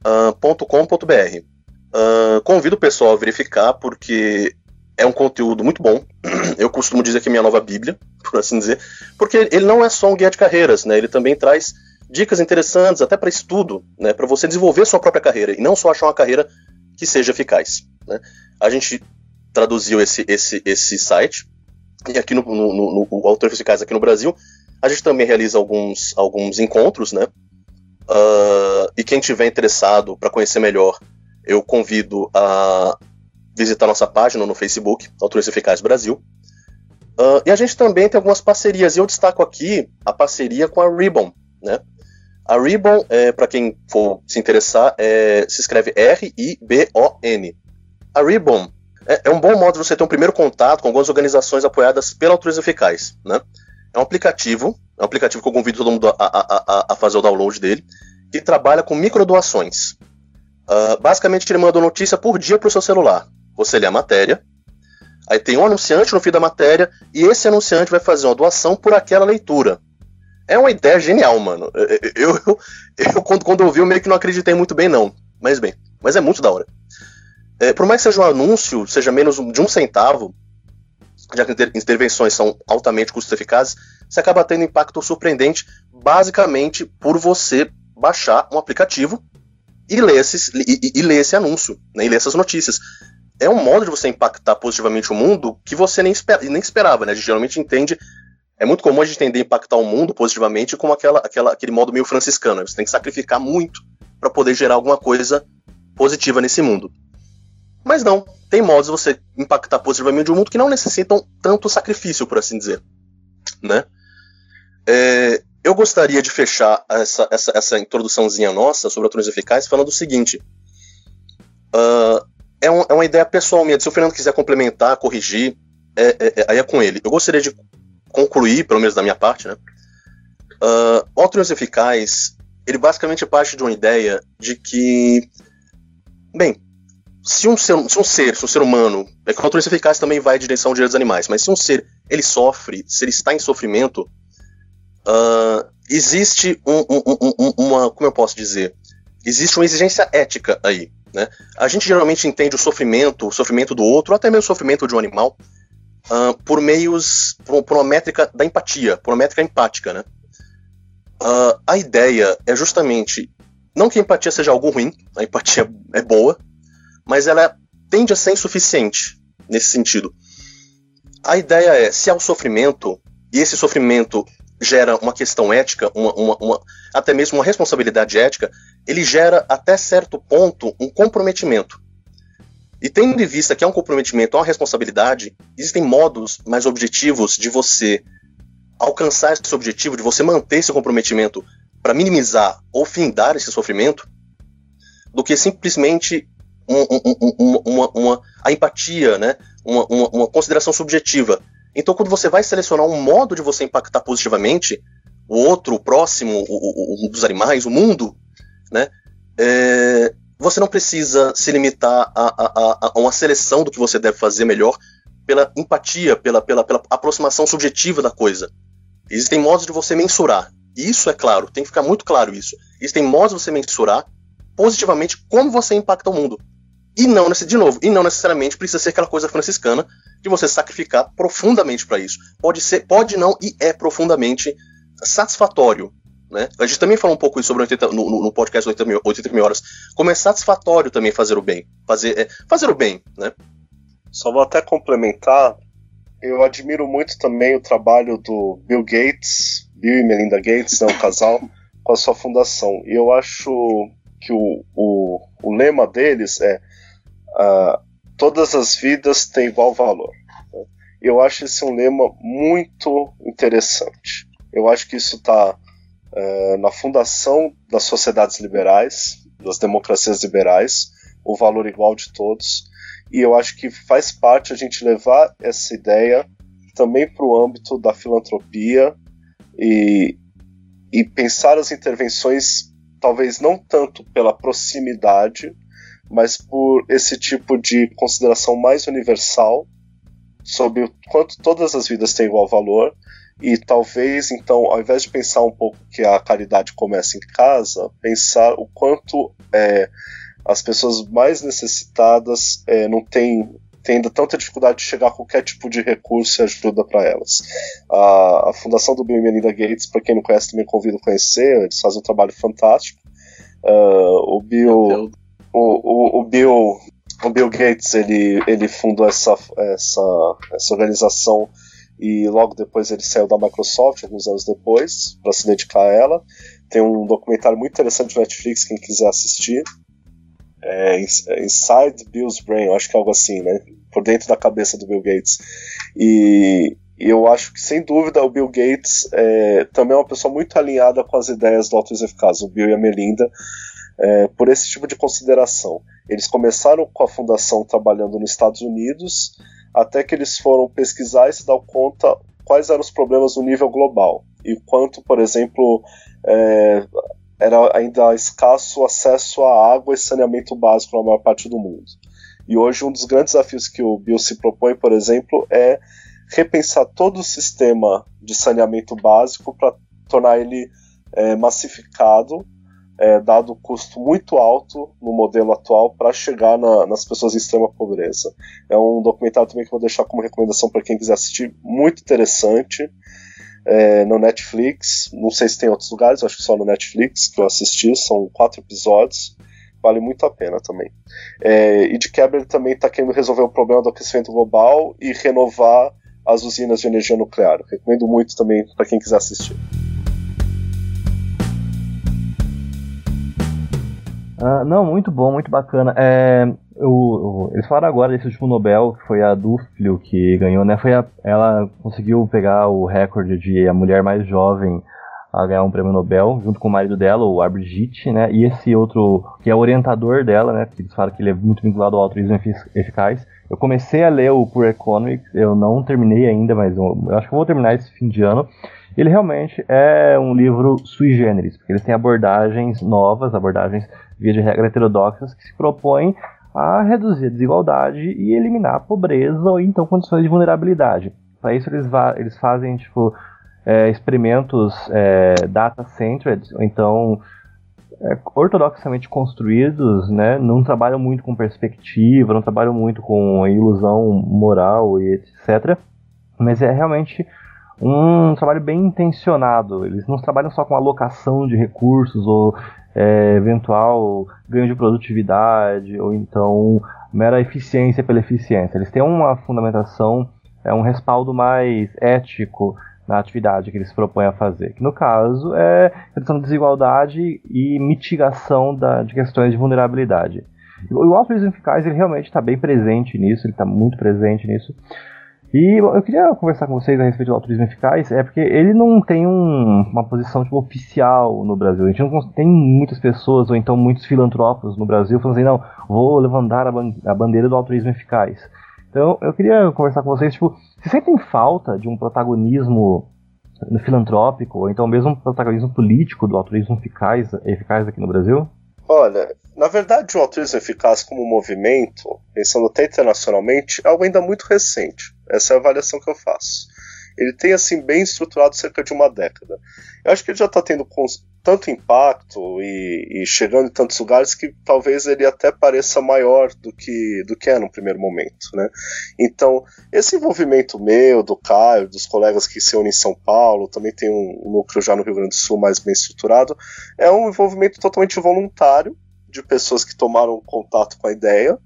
uh, .com.br. Uh, convido o pessoal a verificar, porque é um conteúdo muito bom. *clears throat* Eu costumo dizer que é minha nova Bíblia, *laughs* por assim dizer, porque ele não é só um guia de carreiras, né? Ele também traz dicas interessantes, até para estudo, né? Para você desenvolver sua própria carreira e não só achar uma carreira que seja eficaz. Né? A gente traduziu esse, esse, esse site e aqui no, no, no, no Eficaz aqui no Brasil a gente também realiza alguns, alguns encontros, né? Uh, e quem tiver interessado para conhecer melhor, eu convido a visitar nossa página no Facebook, Autores Eficazes Brasil. Uh, e a gente também tem algumas parcerias, e eu destaco aqui a parceria com a Ribbon. Né? A Ribbon, é, para quem for se interessar, é, se escreve R-I-B-O-N. A Ribbon é, é, um bom modo de você ter um primeiro contato com algumas organizações apoiadas pela Autores Eficaz. Né? É um aplicativo, é um aplicativo que eu convido todo mundo a, a, a, a fazer o download dele, que trabalha com microdoações. Uh, basicamente, ele manda uma notícia por dia para o seu celular você lê a matéria, aí tem um anunciante no fim da matéria, e esse anunciante vai fazer uma doação por aquela leitura. É uma ideia genial, mano. Eu, eu, eu quando, quando eu vi, eu meio que não acreditei muito bem, não. Mas bem, mas é muito da hora. É, por mais que seja um anúncio, seja menos de um centavo, já que intervenções são altamente custo-eficazes, você acaba tendo impacto surpreendente, basicamente por você baixar um aplicativo e ler, esses, e, e, e ler esse anúncio, né, e ler essas notícias é um modo de você impactar positivamente o mundo que você nem, esper, nem esperava, né? A gente geralmente entende. É muito comum a gente entender impactar o mundo positivamente com aquela, aquela, aquele modo meio franciscano. Né? Você tem que sacrificar muito para poder gerar alguma coisa positiva nesse mundo. Mas não, tem modos de você impactar positivamente o mundo que não necessitam tanto sacrifício, por assim dizer. Né? É, eu gostaria de fechar essa, essa, essa introduçãozinha nossa sobre autores eficazes falando o seguinte. Uh, é, um, é uma ideia pessoal minha. Se o Fernando quiser complementar, corrigir, é, é, é, aí é com ele. Eu gostaria de concluir, pelo menos da minha parte, né? Uh, Ótrios Eficaz, ele basicamente parte de uma ideia de que, bem, se um ser, se um ser, se um ser humano, é que o Ótrios Eficaz também vai em direção aos direitos dos animais, mas se um ser, ele sofre, se ele está em sofrimento, uh, existe um, um, uma, como eu posso dizer, existe uma exigência ética aí. Né? A gente geralmente entende o sofrimento, o sofrimento do outro, ou até mesmo o sofrimento de um animal, uh, por meios, por, por, uma métrica da empatia, por uma métrica empática. Né? Uh, a ideia é justamente, não que a empatia seja algo ruim, a empatia é boa, mas ela tende a ser insuficiente nesse sentido. A ideia é, se há o sofrimento, e esse sofrimento gera uma questão ética, uma, uma, uma, até mesmo uma responsabilidade ética, ele gera até certo ponto um comprometimento. E tendo em vista que é um comprometimento, é uma responsabilidade, existem modos mais objetivos de você alcançar esse objetivo, de você manter esse comprometimento para minimizar ou findar esse sofrimento, do que simplesmente um, um, um, uma, uma, a empatia, né? Uma, uma, uma, consideração subjetiva. Então, quando você vai selecionar um modo de você impactar positivamente o outro, o próximo, o, o, o dos animais, o mundo, né? É, você não precisa se limitar a, a, a, uma seleção do que você deve fazer melhor pela empatia, pela, pela, pela aproximação subjetiva da coisa. Existem modos de você mensurar. Isso é claro, tem que ficar muito claro isso. Existem modos de você mensurar positivamente como você impacta o mundo. E não, de novo, e não necessariamente precisa ser aquela coisa franciscana de você sacrificar profundamente para isso. Pode ser, pode não e é profundamente satisfatório. Né? A gente também falou um pouco isso sobre 80, no, no, podcast 80 mil, 80 mil horas. Como é satisfatório também fazer o bem. Fazer, é, fazer o bem, né? Só vou até complementar. Eu admiro muito também o trabalho do Bill Gates, Bill e Melinda Gates, né, o *laughs* casal, com a sua fundação. E eu acho que o, o, o lema deles é uh, todas as vidas têm igual valor. Eu acho esse um lema muito interessante. Eu acho que isso está uh, na fundação das sociedades liberais, das democracias liberais, o valor igual de todos. E eu acho que faz parte a gente levar essa ideia também para o âmbito da filantropia e, e pensar as intervenções talvez não tanto pela proximidade, mas por esse tipo de consideração mais universal sobre o quanto todas as vidas têm igual valor e talvez então ao invés de pensar um pouco que a caridade começa em casa pensar o quanto é, as pessoas mais necessitadas é, não têm tem ainda tanta dificuldade de chegar a qualquer tipo de recurso e ajuda para elas. A, a, fundação do Bill e Melinda Gates, para quem não conhece, também convido a conhecer, eles fazem um trabalho fantástico. Uh, o Bill, o, o, o, Bill, o Bill Gates, ele, ele fundou essa, essa, essa organização e logo depois ele saiu da Microsoft, alguns anos depois, para se dedicar a ela. Tem um documentário muito interessante no Netflix, quem quiser assistir. É, Inside Bill's Brain, acho que é algo assim, né? Por dentro da cabeça do Bill Gates. E, e eu acho que, sem dúvida, o Bill Gates é, também é uma pessoa muito alinhada com as ideias do altruísmo eficaz, o Bill e a Melinda, é, por esse tipo de consideração. Eles começaram com a fundação trabalhando nos Estados Unidos, até que eles foram pesquisar e se dar conta quais eram os problemas no nível global. E quanto, por exemplo, é, era ainda escasso acesso à água e saneamento básico na maior parte do mundo. E hoje um dos grandes desafios que o Bill se propõe, por exemplo, é repensar todo o sistema de saneamento básico para tornar ele é, massificado, é, dado o custo muito alto no modelo atual para chegar na, nas pessoas em extrema pobreza. É um documentário também que vou deixar como recomendação para quem quiser assistir, muito interessante é, no Netflix. Não sei se tem outros lugares, acho que só no Netflix que eu assisti. São quatro episódios. Vale muito a pena também. É, e de quebra ele também está querendo resolver o problema do aquecimento global e renovar as usinas de energia nuclear. Recomendo muito também para quem quiser assistir. Uh, não, muito bom, muito bacana. É, o, o, eles falaram agora desse último Nobel, que foi a Duflo que ganhou, né? Foi a, ela conseguiu pegar o recorde de a mulher mais jovem a ganhar um prêmio Nobel, junto com o marido dela, o Abhijit, né? E esse outro, que é o orientador dela, né? Que eles falam que ele é muito vinculado ao altruísmo eficaz. Eu comecei a ler o Poor Economics, eu não terminei ainda, mas eu, eu acho que eu vou terminar esse fim de ano. Ele realmente é um livro sui generis, porque eles têm abordagens novas, abordagens via de regra heterodoxas, que se propõem a reduzir a desigualdade e eliminar a pobreza ou então condições de vulnerabilidade. Para isso eles, eles fazem tipo é, experimentos é, data-centered, ou então é, ortodoxamente construídos, né? não trabalham muito com perspectiva, não trabalham muito com ilusão moral e etc. Mas é realmente um trabalho bem intencionado. Eles não trabalham só com alocação de recursos ou é, eventual ganho de produtividade ou então mera eficiência pela eficiência. Eles têm uma fundamentação, é um respaldo mais ético na atividade que eles propõem a fazer, que no caso é redução da desigualdade e mitigação da, de questões de vulnerabilidade. O altruísmo eficaz ele realmente está bem presente nisso, ele está muito presente nisso. E eu queria conversar com vocês a respeito do altruísmo eficaz, é porque ele não tem um, uma posição tipo, oficial no Brasil. A gente não tem muitas pessoas, ou então muitos filantropos no Brasil, falando assim, não, vou levantar a, ban a bandeira do altruísmo eficaz. Então eu queria conversar com vocês, tipo, se sentem falta de um protagonismo filantrópico, ou então mesmo um protagonismo político do altruísmo eficaz, eficaz aqui no Brasil? Olha, na verdade, o altruísmo eficaz como movimento, pensando até internacionalmente, é algo ainda muito recente. Essa é a avaliação que eu faço. Ele tem, assim, bem estruturado cerca de uma década. Eu acho que ele já está tendo tanto impacto e, e, chegando em tantos lugares que talvez ele até pareça maior do que, do que é no primeiro momento, né? Então, esse envolvimento meu, do Caio, dos colegas que se unem em São Paulo, também tem um, núcleo já no Rio Grande do Sul mais bem estruturado, é um envolvimento totalmente voluntário de pessoas que tomaram contato com a ideia,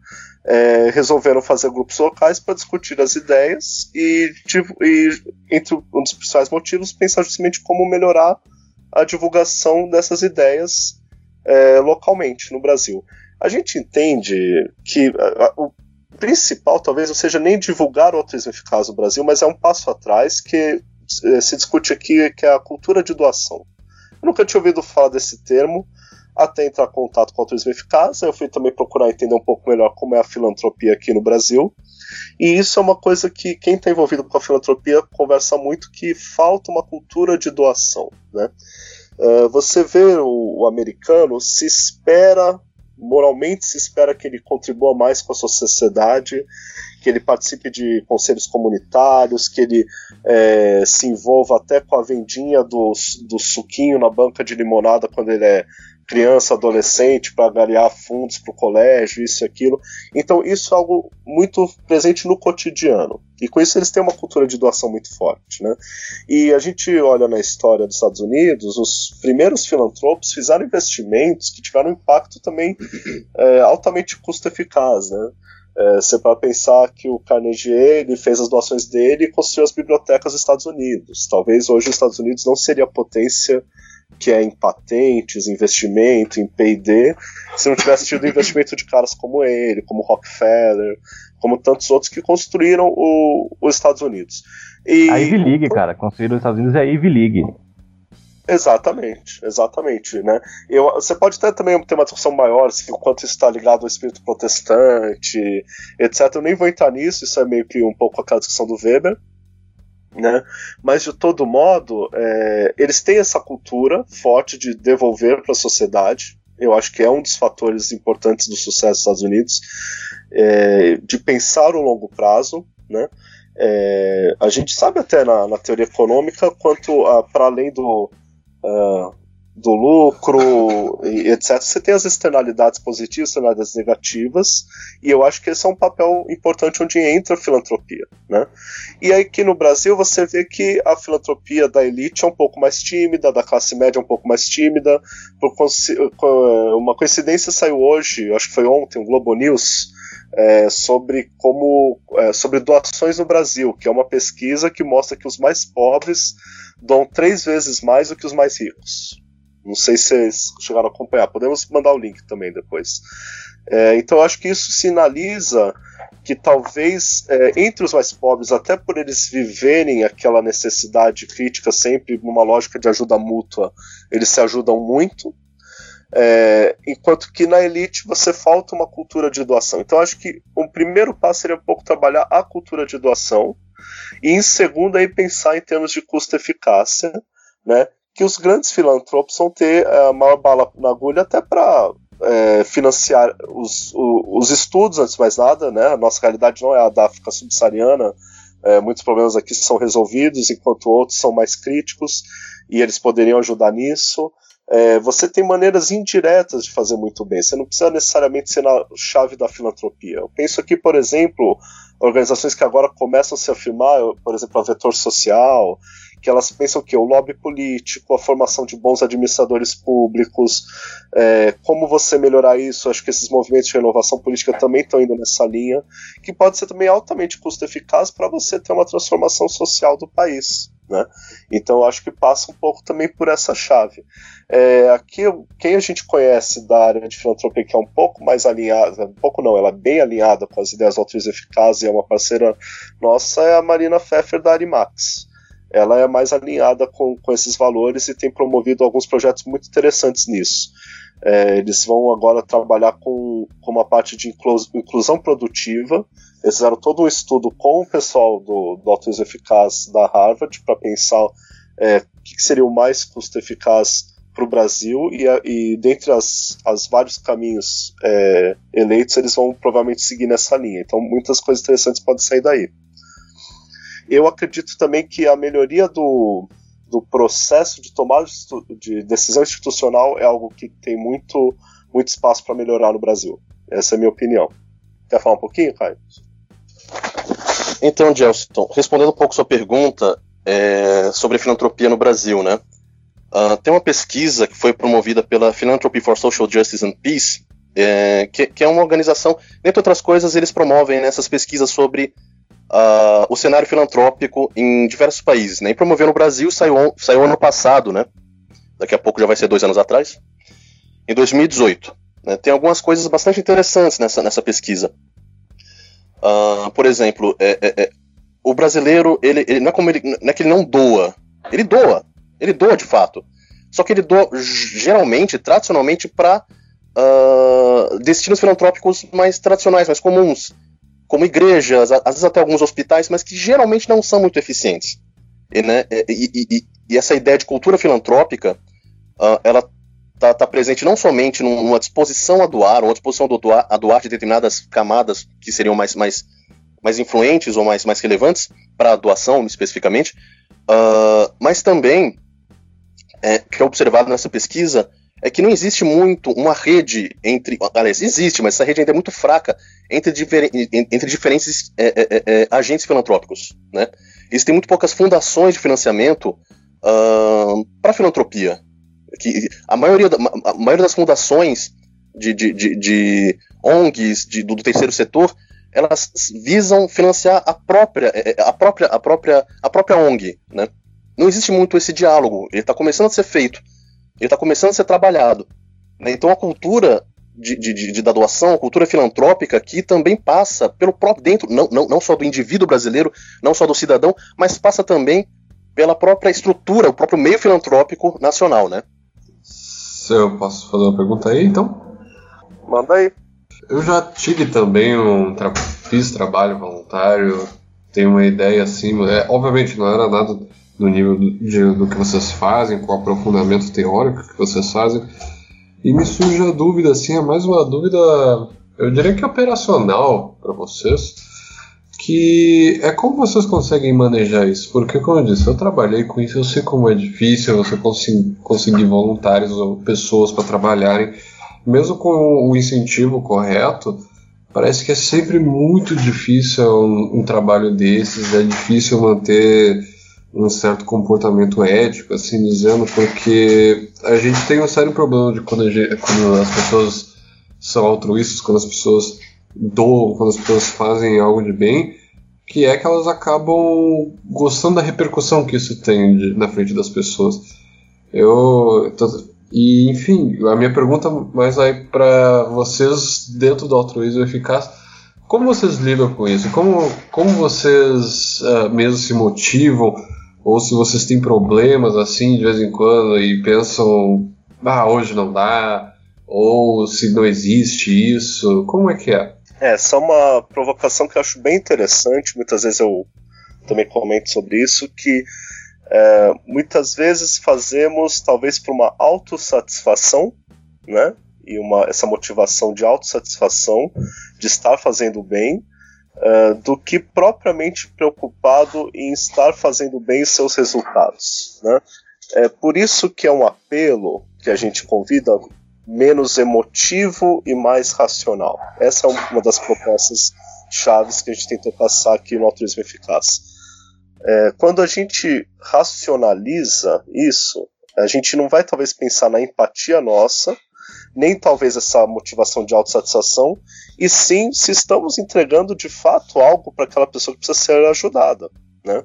é, resolveram fazer grupos locais para discutir as ideias e, e, entre um dos principais motivos, pensar justamente como melhorar a divulgação dessas ideias é, localmente no Brasil. A gente entende que a, a, o principal talvez não seja nem divulgar o autismo eficaz no Brasil, mas é um passo atrás que é, se discute aqui, que é a cultura de doação. Eu nunca tinha ouvido falar desse termo até entrar em contato com o autismo eficaz. Eu fui também procurar entender um pouco melhor como é a filantropia aqui no Brasil. E isso é uma coisa que quem está envolvido com a filantropia conversa muito que falta uma cultura de doação. Né? Uh, você vê o, o, americano se espera moralmente se espera que ele contribua mais com a sua sociedade, que ele participe de conselhos comunitários, que ele é, se envolva até com a vendinha do, do suquinho na banca de limonada quando ele é criança, adolescente, para ganhar fundos para o colégio, isso e aquilo. Então, isso é algo muito presente no cotidiano. E com isso eles têm uma cultura de doação muito forte. Né? E a gente olha na história dos Estados Unidos, os primeiros filantropos fizeram investimentos que tiveram um impacto também *coughs* é, altamente custo-eficaz. Né? É, você para pensar que o Carnegie ele fez as doações dele e construiu as bibliotecas dos Estados Unidos. Talvez hoje os Estados Unidos não seria a potência que é em patentes, investimento, em P&D, se não tivesse tido investimento de caras como ele, como Rockefeller, como tantos outros que construíram o, os Estados Unidos. E, a Ivy League, cara, construíram os Estados Unidos é a Ivy League. Exatamente, exatamente, né? Eu, você pode até também ter uma discussão maior, assim, o quanto isso está ligado ao espírito protestante, etc. Eu nem vou entrar nisso, isso é meio que um pouco aquela discussão do Weber, né? Mas de todo modo, é, eles têm essa cultura forte de devolver para a sociedade. Eu acho que é um dos fatores importantes do sucesso dos Estados Unidos, é, de pensar o longo prazo, né? É, a gente sabe até na, na teoria econômica quanto para além do uh, do lucro, etc. Você tem as externalidades positivas, externalidades negativas, e eu acho que esse é um papel importante onde entra a filantropia. Né? E aí que no Brasil você vê que a filantropia da elite é um pouco mais tímida, da classe média é um pouco mais tímida. Por uma coincidência saiu hoje, acho que foi ontem, o Globo News, é, sobre como é, sobre doações no Brasil, que é uma pesquisa que mostra que os mais pobres doam três vezes mais do que os mais ricos. Não sei se vocês chegaram a acompanhar. Podemos mandar o link também depois. É, então acho que isso sinaliza que talvez é, entre os mais pobres, até por eles viverem aquela necessidade crítica sempre numa lógica de ajuda mútua, eles se ajudam muito. É, enquanto que na elite você falta uma cultura de doação. Então acho que um primeiro passo seria um pouco trabalhar a cultura de doação e em segundo aí pensar em termos de custo-eficácia, né? Que os grandes filantropos vão ter a eh, maior bala na agulha até para é, financiar os, os, estudos, antes de mais nada, né? A nossa realidade não é a da África subsaariana. É, muitos problemas aqui são resolvidos, enquanto outros são mais críticos, e eles poderiam ajudar nisso. É, você tem maneiras indiretas de fazer muito bem. Você não precisa necessariamente ser na chave da filantropia. Eu penso aqui, por exemplo, organizações que agora começam a se afirmar, por exemplo, a Vetor Social, que elas pensam que o lobby político, a formação de bons administradores públicos, é, como você melhorar isso, acho que esses movimentos de renovação política também estão indo nessa linha, que pode ser também altamente custo eficaz para você ter uma transformação social do país. Né? Então acho que passa um pouco também por essa chave. É, aqui, quem a gente conhece da área de filantropia que é um pouco mais alinhada, um pouco não, ela é bem alinhada com as ideias altruístas eficazes e é uma parceira nossa, é a Marina Pfeffer da Arimax. Ela é mais alinhada com, com esses valores e tem promovido alguns projetos muito interessantes nisso. É, eles vão agora trabalhar com, com uma parte de inclusão produtiva. Eles fizeram todo um estudo com o pessoal do, do Autismo Eficaz da Harvard para pensar é, o que seria o mais custo eficaz para o Brasil e, e dentre as, as vários caminhos é, eleitos eles vão provavelmente seguir nessa linha. Então muitas coisas interessantes podem sair daí. Eu acredito também que a melhoria do, do processo de tomada de decisão institucional é algo que tem muito, muito espaço para melhorar no Brasil. Essa é a minha opinião. Quer falar um pouquinho, Caio? Então, Gelson, respondendo um pouco sua pergunta é, sobre filantropia no Brasil, né? Uh, tem uma pesquisa que foi promovida pela Philanthropy for Social Justice and Peace, é, que, que, é uma organização, dentre outras coisas, eles promovem nessas pesquisas sobre uh, o cenário filantrópico em diversos países. Né? E promoveu no Brasil, saiu, saiu ano passado, né? daqui a pouco já vai ser dois anos atrás, em 2018. Né? Tem algumas coisas bastante interessantes nessa, nessa pesquisa. Uh, por exemplo, é, é, é, o brasileiro, ele, ele, não, é como ele, não é que ele não doa, ele doa, ele doa de fato. Só que ele doa geralmente, tradicionalmente, para uh, destinos filantrópicos mais tradicionais, mais comuns como igrejas, às vezes até alguns hospitais, mas que geralmente não são muito eficientes. E, né, e, e, e essa ideia de cultura filantrópica, uh, ela está tá presente não somente numa disposição a doar, uma disposição a doar, a doar de determinadas camadas que seriam mais, mais, mais influentes ou mais, mais relevantes para a doação especificamente, uh, mas também, é, que é observado nessa pesquisa, é que não existe muito uma rede entre. Aliás, existe, mas essa rede ainda é muito fraca entre, difer, entre diferentes é, é, é, é agentes filantrópicos. Né? Existem muito poucas fundações de financiamento uh, para filantropia. Que a, maioria a maioria das fundações de, de, de, de ONGs de, do, do terceiro setor elas visam financiar a própria, é, é, a própria, a própria, a própria ONG, né? Não existe muito esse diálogo. Ele está começando a ser feito ele está começando a ser trabalhado. Né? Então a cultura de, de, de, da doação, a cultura filantrópica aqui também passa pelo próprio dentro, não, não, não só do indivíduo brasileiro, não só do cidadão, mas passa também pela própria estrutura, o próprio meio filantrópico nacional, né? Se eu posso fazer uma pergunta aí, então? Manda aí. Eu já tive também um tra fiz trabalho voluntário, tenho uma ideia assim, é, obviamente não era nada no nível do, de, do que vocês fazem, com o aprofundamento teórico que vocês fazem. E me surge a dúvida, assim, é mais uma dúvida, eu diria que operacional para vocês, que é como vocês conseguem manejar isso, porque como eu disse, eu trabalhei com isso, eu sei como é difícil você conseguir, conseguir voluntários ou pessoas para trabalharem, mesmo com o incentivo correto, parece que é sempre muito difícil um, um trabalho desses, é difícil manter um certo comportamento ético, assim dizendo, porque a gente tem um sério problema de quando, gente, quando as pessoas são altruístas, quando as pessoas doam, quando as pessoas fazem algo de bem, que é que elas acabam gostando da repercussão que isso tem de, na frente das pessoas. Eu e enfim, a minha pergunta mais vai para vocês dentro do altruísmo eficaz. Como vocês lidam com isso? Como, como vocês uh, mesmo se motivam? Ou se vocês têm problemas assim de vez em quando e pensam, ah, hoje não dá, ou se não existe isso, como é que é? É, essa é uma provocação que eu acho bem interessante, muitas vezes eu também comento sobre isso, que é, muitas vezes fazemos talvez por uma autossatisfação, né? E uma, essa motivação de autossatisfação, de estar fazendo bem, uh, do que propriamente preocupado em estar fazendo bem seus resultados. Né? É por isso que é um apelo que a gente convida menos emotivo e mais racional. Essa é uma das propostas chaves que a gente tentou passar aqui no altruísmo eficaz. É, quando a gente racionaliza isso, a gente não vai talvez pensar na empatia nossa, nem talvez essa motivação de autossatisfação, e sim se estamos entregando de fato algo para aquela pessoa que precisa ser ajudada. Né?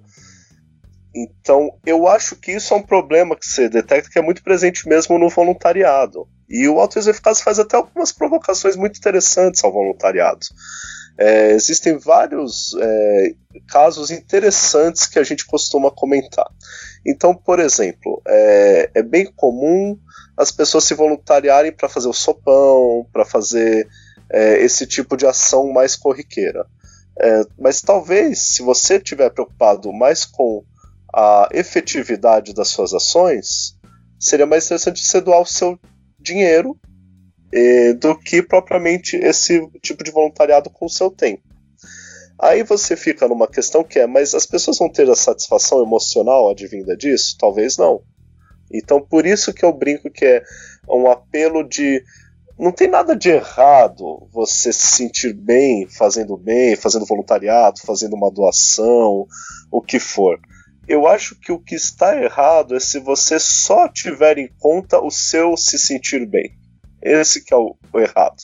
Então, eu acho que isso é um problema que você detecta que é muito presente mesmo no voluntariado. E o Auto Eficaz faz até algumas provocações muito interessantes ao voluntariado. É, existem vários é, casos interessantes que a gente costuma comentar. Então, por exemplo, é, é bem comum as pessoas se voluntariarem para fazer o sopão, para fazer é, esse tipo de ação mais corriqueira. É, mas talvez, se você estiver preocupado mais com a efetividade das suas ações, seria mais interessante você doar o seu dinheiro eh, do que propriamente esse tipo de voluntariado com o seu tempo. Aí você fica numa questão que é, mas as pessoas vão ter a satisfação emocional advinda disso? Talvez não. Então por isso que eu brinco que é um apelo de não tem nada de errado você se sentir bem fazendo bem, fazendo voluntariado, fazendo uma doação, o que for. Eu acho que o que está errado é se você só tiver em conta o seu se sentir bem. Esse que é o, o errado.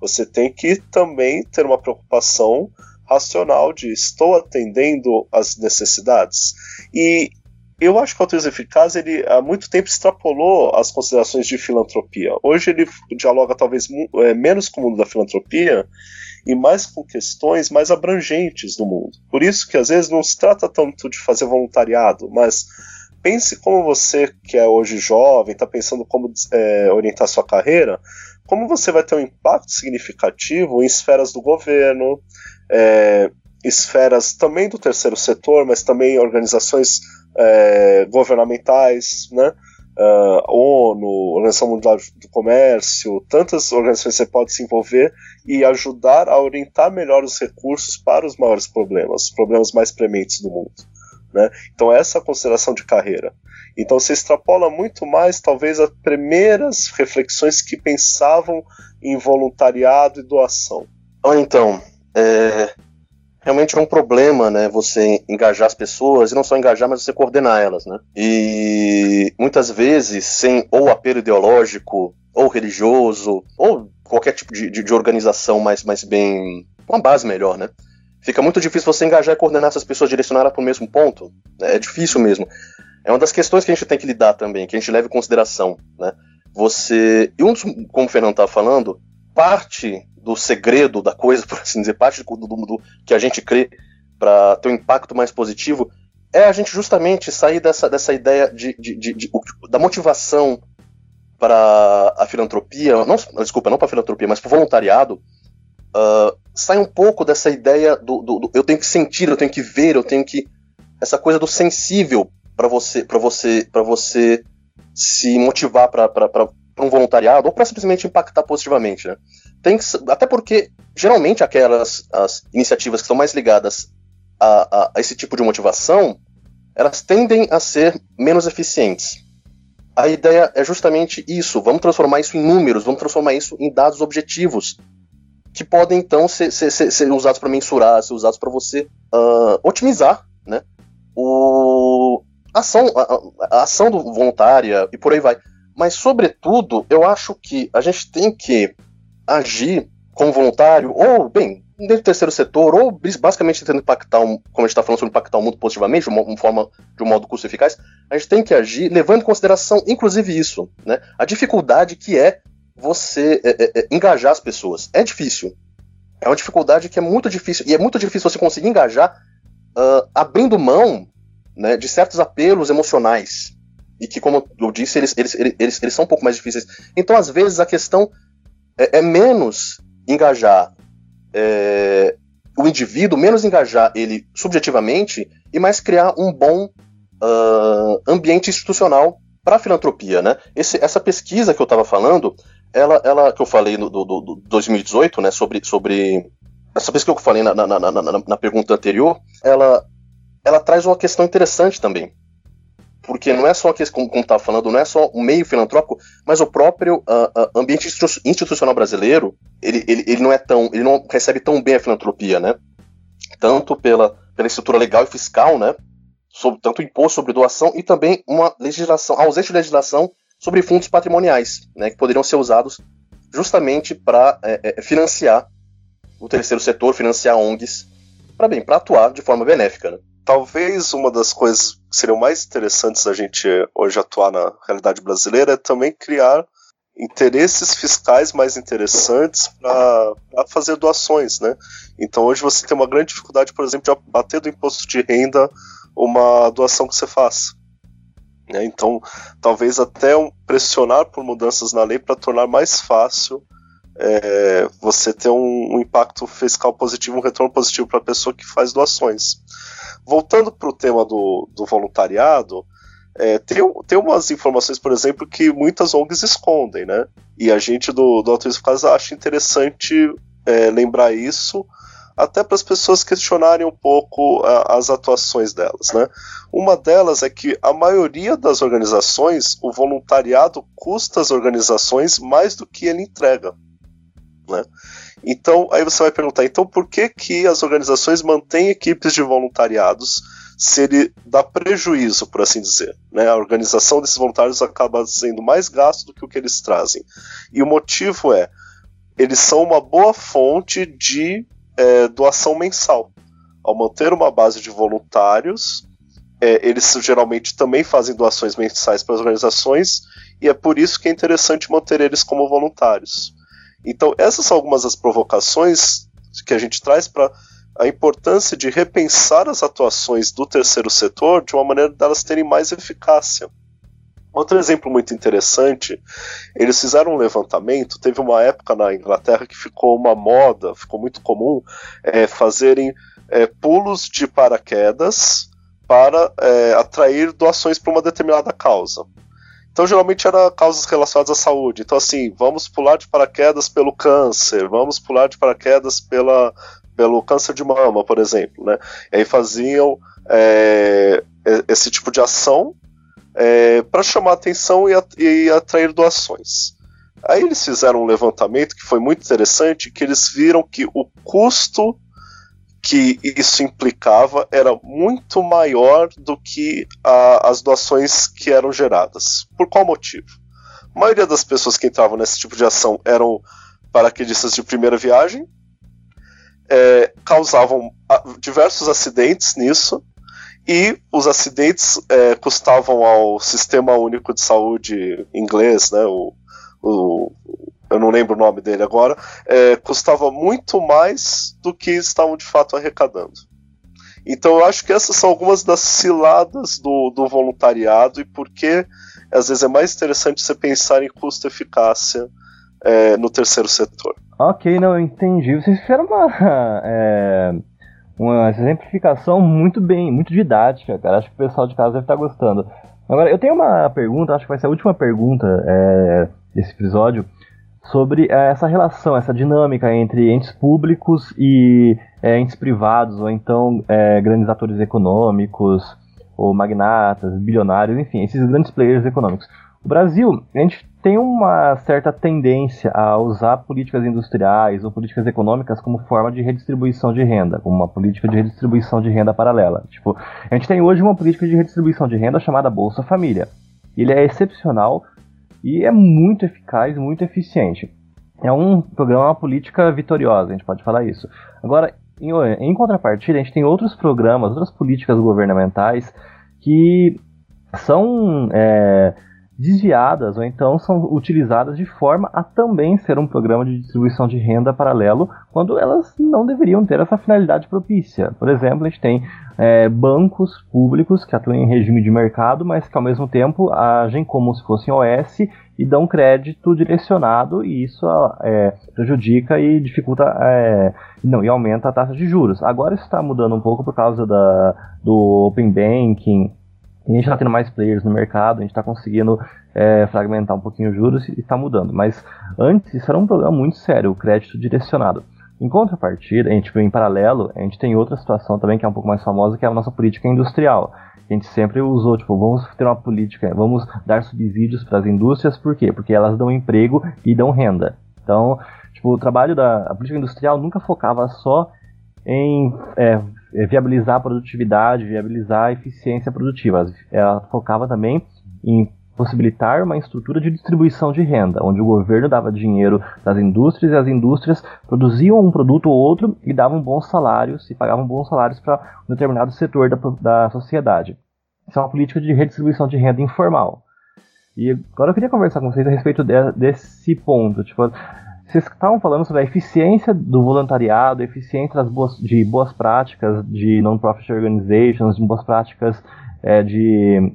Você tem que também ter uma preocupação racional de estou atendendo às necessidades. E eu acho que o altruísmo eficaz ele há muito tempo extrapolou as considerações de filantropia. Hoje ele dialoga talvez é, menos com o mundo da filantropia e mais com questões mais abrangentes do mundo. Por isso que às vezes não se trata tanto de fazer voluntariado, mas pense como você que é hoje jovem, está pensando como é, orientar sua carreira, como você vai ter um impacto significativo em esferas do governo, é, esferas também do terceiro setor, mas também organizações é, governamentais, né? uh, ONU, Organização Mundial do Comércio, tantas organizações você pode se envolver e ajudar a orientar melhor os recursos para os maiores problemas, os problemas mais prementes do mundo. Né? Então essa é a consideração de carreira. Então você extrapola muito mais, talvez, as primeiras reflexões que pensavam em voluntariado e doação. Então, é, realmente é um problema, né? Você engajar as pessoas, e não só engajar, mas você coordenar elas, né? E muitas vezes, sem ou apelo ideológico, ou religioso, ou qualquer tipo de, de, de organização mais, mais bem. uma base melhor, né? Fica muito difícil você engajar e coordenar essas pessoas, direcionar para o mesmo ponto. Né? É difícil mesmo. É uma das questões que a gente tem que lidar também, que a gente leva em consideração, né? Você. E um dos, como o Fernando estava falando, parte do segredo da coisa, *laughs* por assim dizer, parte do, do, do que a gente crê para ter um impacto mais positivo, é a gente justamente sair dessa, dessa ideia de, de, de, de da motivação para a filantropia, não, desculpa, não para a filantropia, mas para o voluntariado, uh, sai um pouco dessa ideia do, do, do, eu tenho que sentir, eu tenho que ver, eu tenho que essa coisa do sensível para você, para você, para você se motivar um voluntariado ou para simplesmente impactar positivamente, né? tem que, até porque geralmente aquelas as iniciativas que são mais ligadas a, a, a, esse tipo de motivação, elas tendem a ser menos eficientes. A ideia é justamente isso. Vamos transformar isso em números, vamos transformar isso em dados objetivos que podem então ser, ser, ser, ser usados para mensurar, ser usados para você uh, otimizar, né? O a ação, a, a ação do voluntária e por aí vai. Mas sobretudo, eu acho que a gente tem que agir como voluntário, ou, bem, dentro do terceiro setor, ou basicamente tentando impactar, um, como a gente está falando sobre impactar o mundo positivamente, de uma, forma, de um modo custo eficaz, a gente tem que agir levando em consideração, inclusive, isso, né? A dificuldade que é você é, é, é, engajar as pessoas. É difícil. É uma dificuldade que é muito difícil, e é muito difícil você conseguir engajar uh, abrindo mão né, de certos apelos emocionais. E que, como eu disse, eles, eles, eles, eles são um pouco mais difíceis. Então, às vezes, a questão é, é menos engajar é, o indivíduo, menos engajar ele subjetivamente e mais criar um bom uh, ambiente institucional para a filantropia, né? Esse, essa pesquisa que eu estava falando, ela, ela que eu falei no do, do 2018, né, sobre, sobre essa pesquisa que eu falei na, na, na, na, pergunta anterior, ela, ela traz uma questão interessante também porque não é só que como estava falando, não é só o meio filantrópico, mas o próprio uh, uh, ambiente institucional brasileiro, ele, ele, ele não é tão, ele não recebe tão bem a filantropia, né? Tanto pela, pela estrutura legal e fiscal, né? Sobre, tanto imposto sobre doação e também uma legislação, ausência de legislação sobre fundos patrimoniais, né? Que poderiam ser usados justamente para é, é, financiar o terceiro setor, financiar ONGs, para bem, para atuar de forma benéfica, né? talvez uma das coisas seriam mais interessantes da gente hoje atuar na realidade brasileira é também criar interesses fiscais mais interessantes para fazer doações, né? Então hoje você tem uma grande dificuldade, por exemplo, de bater do imposto de renda uma doação que você faça. Né? Então, talvez até pressionar por mudanças na lei para tornar mais fácil é, você ter um, um, impacto fiscal positivo, um retorno positivo para a pessoa que faz doações. Voltando para o tema do, do voluntariado, é, tem, tem umas informações, por exemplo, que muitas ONGs escondem, né? E a gente do, do Altruísmo Casa acha interessante é, lembrar isso, até para as pessoas questionarem um pouco a, as atuações delas, né? Uma delas é que a maioria das organizações, o voluntariado custa às organizações mais do que ele entrega. Né? Então, aí você vai perguntar, então por que, que as organizações mantêm equipes de voluntariados se ele dá prejuízo, por assim dizer? Né? A organização desses voluntários acaba sendo mais gasto do que o que eles trazem. E o motivo é, eles são uma boa fonte de é, doação mensal. Ao manter uma base de voluntários, é, eles geralmente também fazem doações mensais para as organizações, e é por isso que é interessante manter eles como voluntários. Então, essas são algumas das provocações que a gente traz para a importância de repensar as atuações do terceiro setor de uma maneira delas terem mais eficácia. Outro exemplo muito interessante, eles fizeram um levantamento. Teve uma época na Inglaterra que ficou uma moda, ficou muito comum é, fazerem é, pulos de paraquedas para é, atrair doações para uma determinada causa. Então, geralmente era causas relacionadas à saúde. Então, assim, vamos pular de paraquedas pelo câncer, vamos pular de paraquedas pela, pelo câncer de mama, por exemplo. Né? E aí faziam é, esse tipo de ação é, para chamar atenção e, e atrair doações. Aí eles fizeram um levantamento que foi muito interessante, que eles viram que o custo que isso implicava era muito maior do que a, as doações que eram geradas. Por qual motivo? A maioria das pessoas que entravam nesse tipo de ação eram paraquedistas de primeira viagem, é, causavam diversos acidentes nisso, e os acidentes é, custavam ao Sistema Único de Saúde inglês, né, o, o, eu não lembro o nome dele agora, é, custava muito mais do que estavam de fato arrecadando. Então eu acho que essas são algumas das ciladas do, do voluntariado e por que às vezes é mais interessante você pensar em custo-eficácia é, no terceiro setor. Ok, não, eu entendi. Vocês fizeram uma, *laughs* é, uma exemplificação muito bem, muito didática, cara. Acho que o pessoal de casa deve estar gostando. Agora, eu tenho uma pergunta, acho que vai ser a última pergunta é, desse episódio sobre é, essa relação, essa dinâmica entre entes públicos e é, entes privados, ou então é, grandes atores econômicos, ou magnatas, bilionários, enfim, esses grandes players econômicos. O Brasil, a gente tem uma certa tendência a usar políticas industriais ou políticas econômicas como forma de redistribuição de renda, como uma política de redistribuição de renda paralela. Tipo, a gente tem hoje uma política de redistribuição de renda chamada Bolsa Família. Ele é excepcional e é muito eficaz, muito eficiente. É um programa, uma política vitoriosa, a gente pode falar isso. Agora, em, em contrapartida, a gente tem outros programas, outras políticas governamentais que são é, desviadas ou então são utilizadas de forma a também ser um programa de distribuição de renda paralelo, quando elas não deveriam ter essa finalidade propícia. Por exemplo, a gente tem é, bancos públicos que atuam em regime de mercado, mas que ao mesmo tempo agem como se fossem OS e dão crédito direcionado, e isso é, prejudica e dificulta é, não, e aumenta a taxa de juros. Agora está mudando um pouco por causa da, do Open Banking a gente está tendo mais players no mercado, a gente está conseguindo é, fragmentar um pouquinho os juros e está mudando. Mas antes isso era um problema muito sério, o crédito direcionado. Em contrapartida, a gente, em paralelo, a gente tem outra situação também que é um pouco mais famosa, que é a nossa política industrial. A gente sempre usou, tipo, vamos ter uma política, vamos dar subsídios para as indústrias, por quê? Porque elas dão emprego e dão renda. Então, tipo, o trabalho da política industrial nunca focava só em é, viabilizar a produtividade, viabilizar a eficiência produtiva. Ela focava também em possibilitar uma estrutura de distribuição de renda, onde o governo dava dinheiro das indústrias e as indústrias produziam um produto ou outro e davam bons salários e pagavam bons salários para um determinado setor da, da sociedade. isso é uma política de redistribuição de renda informal. E agora eu queria conversar com vocês a respeito de, desse ponto. Tipo, vocês estavam falando sobre a eficiência do voluntariado, eficiência das boas, de boas práticas de non-profit organizations, de boas práticas é, de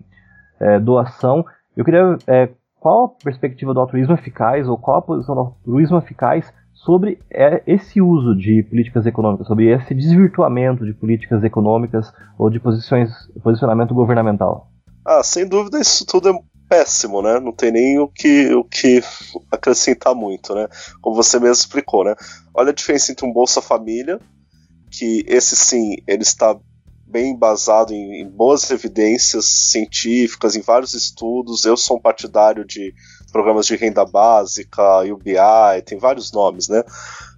é, doação. Eu queria. É, qual a perspectiva do altruísmo eficaz, ou qual a posição do altruísmo eficaz sobre é, esse uso de políticas econômicas, sobre esse desvirtuamento de políticas econômicas ou de posições, posicionamento governamental? Ah, sem dúvida isso tudo é péssimo, né? Não tem nem o que, o que acrescentar muito, né? Como você mesmo explicou, né? Olha a diferença entre um Bolsa Família, que esse sim, ele está bem embasado em, em boas evidências científicas, em vários estudos. Eu sou um partidário de programas de renda básica, UBI, tem vários nomes, né?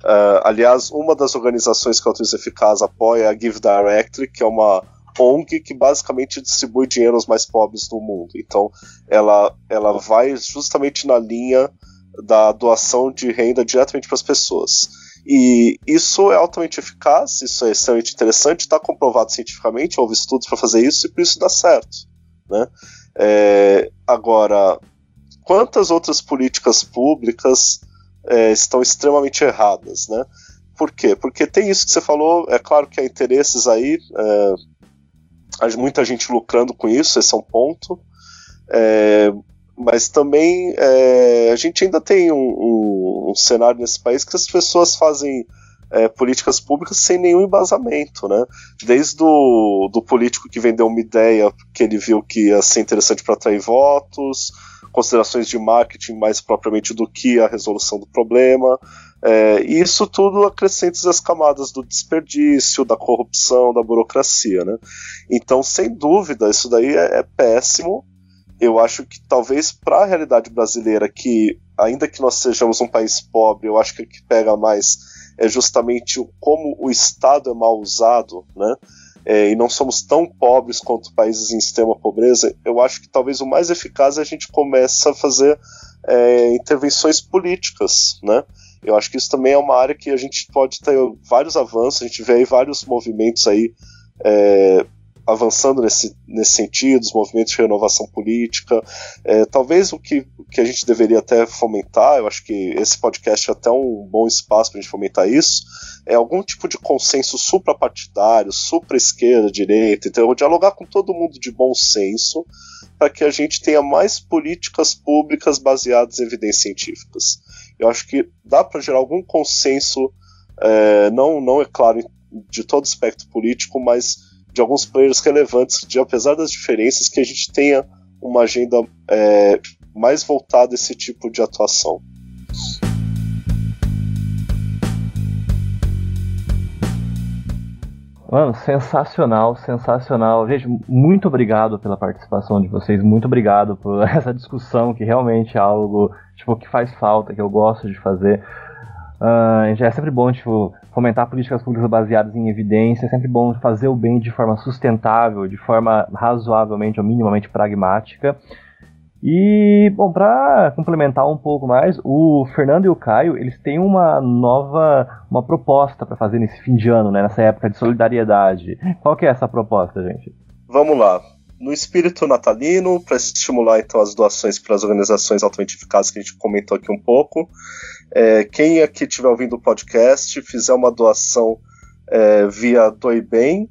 Uh, aliás, uma das organizações que a Autismo Eficaz apoia a Give Directory, que é uma ONG que basicamente distribui dinheiro aos mais pobres do mundo. Então, ela, ela vai justamente na linha da doação de renda diretamente para as pessoas. E isso é altamente eficaz, isso é extremamente interessante, está comprovado cientificamente, houve estudos para fazer isso e por isso dá certo. Né? É, agora, quantas outras políticas públicas é, estão extremamente erradas? Né? Por quê? Porque tem isso que você falou, é claro que há interesses aí, é, muita gente lucrando com isso, esse é um ponto. É, mas também é, a gente ainda tem um, um, um, cenário nesse país que as pessoas fazem é, políticas públicas sem nenhum embasamento, né? Desde o do político que vendeu uma ideia que ele viu que ia ser interessante para atrair votos, considerações de marketing mais propriamente do que a resolução do problema. É, e isso tudo acrescenta as camadas do desperdício, da corrupção, da burocracia, né? Então, sem dúvida, isso daí é, é péssimo. Eu acho que talvez para a realidade brasileira, que ainda que nós sejamos um país pobre, eu acho que o que pega mais é justamente como o Estado é mal usado, né? É, e não somos tão pobres quanto países em extrema pobreza, eu acho que talvez o mais eficaz é a gente começa a fazer é, intervenções políticas, né? Eu acho que isso também é uma área que a gente pode ter vários avanços, a gente vê aí vários movimentos aí é, avançando nesse, nesse sentido, os movimentos de renovação política. É, talvez o que, que a gente deveria até fomentar, eu acho que esse podcast é até um bom espaço para a gente fomentar isso, é algum tipo de consenso suprapartidário, supra-esquerda, direita, então dialogar com todo mundo de bom senso para que a gente tenha mais políticas públicas baseadas em evidências científicas. Eu acho que dá para gerar algum consenso, é, não, não é claro de todo espectro político, mas de alguns players relevantes, de apesar das diferenças, que a gente tenha uma agenda é, mais voltada a esse tipo de atuação. Mano, sensacional, sensacional. Gente, muito obrigado pela participação de vocês, muito obrigado por *laughs* essa discussão que realmente é algo tipo, que faz falta, que eu gosto de fazer. Uh, é sempre bom tipo, fomentar políticas públicas baseadas em evidência, é sempre bom fazer o bem de forma sustentável, de forma razoavelmente ou minimamente pragmática. E, bom, para complementar um pouco mais, o Fernando e o Caio, eles têm uma nova uma proposta para fazer nesse fim de ano, né, nessa época de solidariedade. Qual que é essa proposta, gente? Vamos lá. No espírito natalino, para estimular então as doações para as organizações altamente eficazes que a gente comentou aqui um pouco, é, quem aqui estiver ouvindo o podcast fizer uma doação é, via Doibem,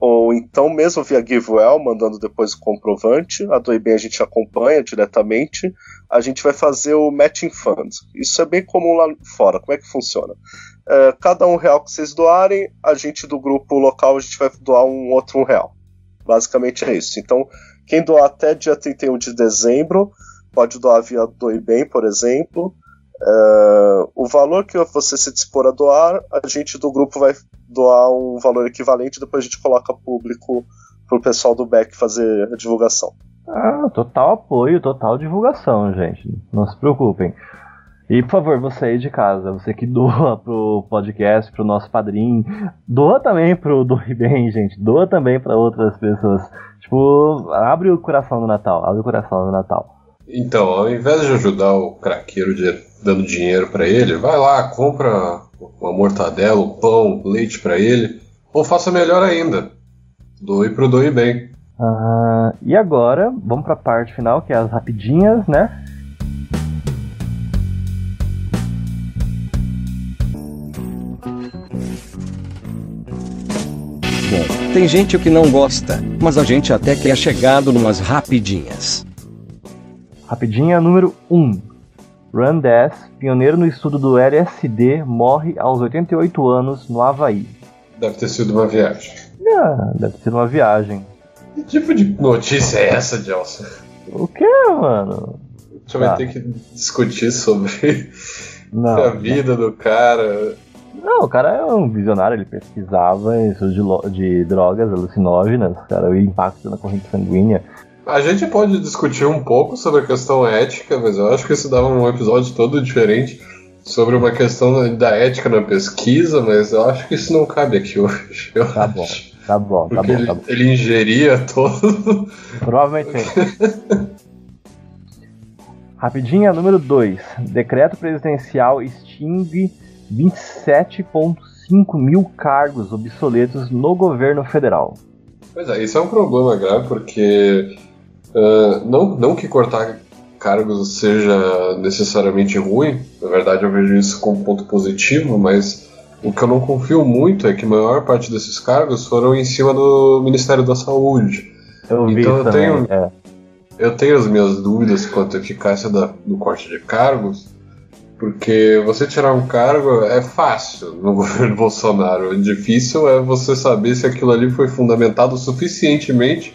ou então mesmo via GiveWell, mandando depois o comprovante. A do IBM a gente acompanha diretamente. A gente vai fazer o Matching Fund. Isso é bem comum lá fora. Como é que funciona? É, cada um real que vocês doarem, a gente do grupo local a gente vai doar um outro um real. Basicamente é isso. Então, quem doar até dia 31 de dezembro pode doar via Doibem, por exemplo. Uh, o valor que você se dispor a doar, a gente do grupo vai doar um valor equivalente, depois a gente coloca público para o pessoal do back fazer a divulgação. Ah, total apoio, total divulgação, gente. Não se preocupem. E por favor, você aí de casa, você que *laughs* doa pro podcast, pro nosso padrinho, doa também pro Doe Bem, gente. Doa também para outras pessoas. Tipo, abre o coração no Natal, abre o coração no Natal. Então, ao invés de ajudar o craqueiro dando dinheiro para ele, vai lá, compra uma mortadela, um pão, leite para ele, ou faça melhor ainda, doe pro doe bem. Uh, e agora, vamos para a parte final, que é as rapidinhas, né? Bom, tem gente que não gosta, mas a gente até que é chegado numas rapidinhas. Rapidinha número 1. Ran Dass, pioneiro no estudo do LSD, morre aos 88 anos no Havaí. Deve ter sido uma viagem. Ah, deve ter sido uma viagem. Que tipo de notícia é essa, Gelson? O que, mano? A gente vai ter que discutir sobre não, a vida não. do cara. Não, o cara é um visionário, ele pesquisava isso de, de drogas alucinógenas, cara, o impacto na corrente sanguínea. A gente pode discutir um pouco sobre a questão ética, mas eu acho que isso dava um episódio todo diferente sobre uma questão da ética na pesquisa, mas eu acho que isso não cabe aqui hoje. Tá bom, tá bom, tá bom, ele, tá bom. Ele ingeria todo. Provavelmente. Rapidinha, número 2. Decreto presidencial extingue 27,5 mil cargos obsoletos no governo federal. Pois é, isso é um problema grave porque uh, não, não que cortar cargos seja necessariamente ruim, na verdade eu vejo isso como ponto positivo, mas o que eu não confio muito é que a maior parte desses cargos foram em cima do Ministério da Saúde. Eu então eu tenho, é. eu tenho as minhas dúvidas quanto à eficácia da, do corte de cargos, porque você tirar um cargo é fácil no *laughs* governo Bolsonaro. O difícil é você saber se aquilo ali foi fundamentado suficientemente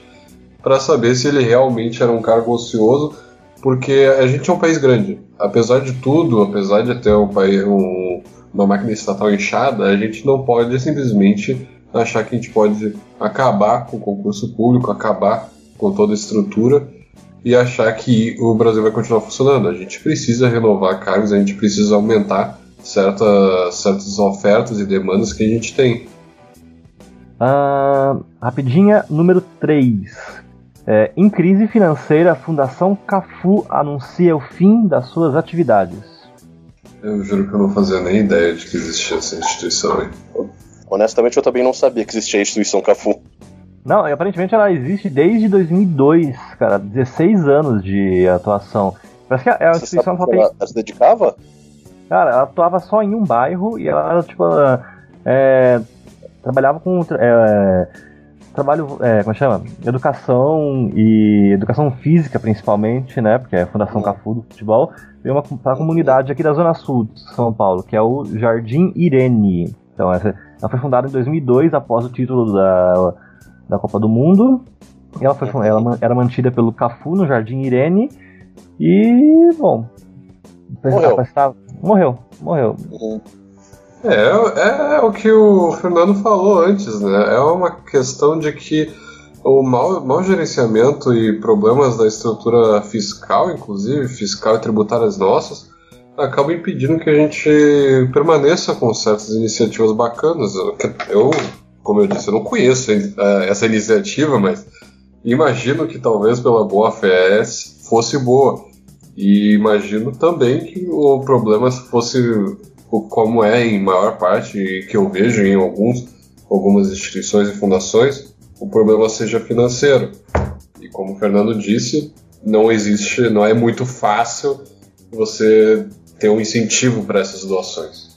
para saber se ele realmente era um cargo ocioso, porque a gente é um país grande. Apesar de tudo, apesar de ter um país, um, uma máquina estatal inchada, a gente não pode simplesmente achar que a gente pode acabar com o concurso público, acabar com toda a estrutura e achar que o Brasil vai continuar funcionando. A gente precisa renovar cargos, a gente precisa aumentar certa, certas ofertas e demandas que a gente tem. Uh, rapidinha, número 3. É, em crise financeira, a Fundação Cafu anuncia o fim das suas atividades. Eu juro que eu não fazia nem ideia de que existia essa instituição. Hein? Honestamente, eu também não sabia que existia a instituição Cafu. Não, aparentemente ela existe desde 2002, cara, 16 anos de atuação. Parece que é uma instituição que ela, ela se dedicava? Cara, ela atuava só em um bairro e ela, tipo, é, trabalhava com é, trabalho, é, como é chama? Educação e educação física, principalmente, né? Porque é a Fundação uhum. Cafu do Futebol. Tem uma pra comunidade aqui da Zona Sul de São Paulo, que é o Jardim Irene. Então, essa, ela foi fundada em 2002, após o título da da Copa do Mundo. Ela, foi, ela era mantida pelo Cafu no Jardim Irene. E, bom. Morreu. Morreu, morreu. É, é, é, o que o Fernando falou antes, né? É uma questão de que o mau, mau gerenciamento e problemas da estrutura fiscal, inclusive, fiscal e tributárias nossas, acabam impedindo que a gente permaneça com certas iniciativas bacanas. Eu como eu disse, eu não conheço essa iniciativa, mas imagino que talvez pela boa fé fosse boa. E imagino também que o problema fosse como é em maior parte que eu vejo em alguns, algumas instituições e fundações, o problema seja financeiro. E como o Fernando disse, não existe, não é muito fácil você ter um incentivo para essas doações.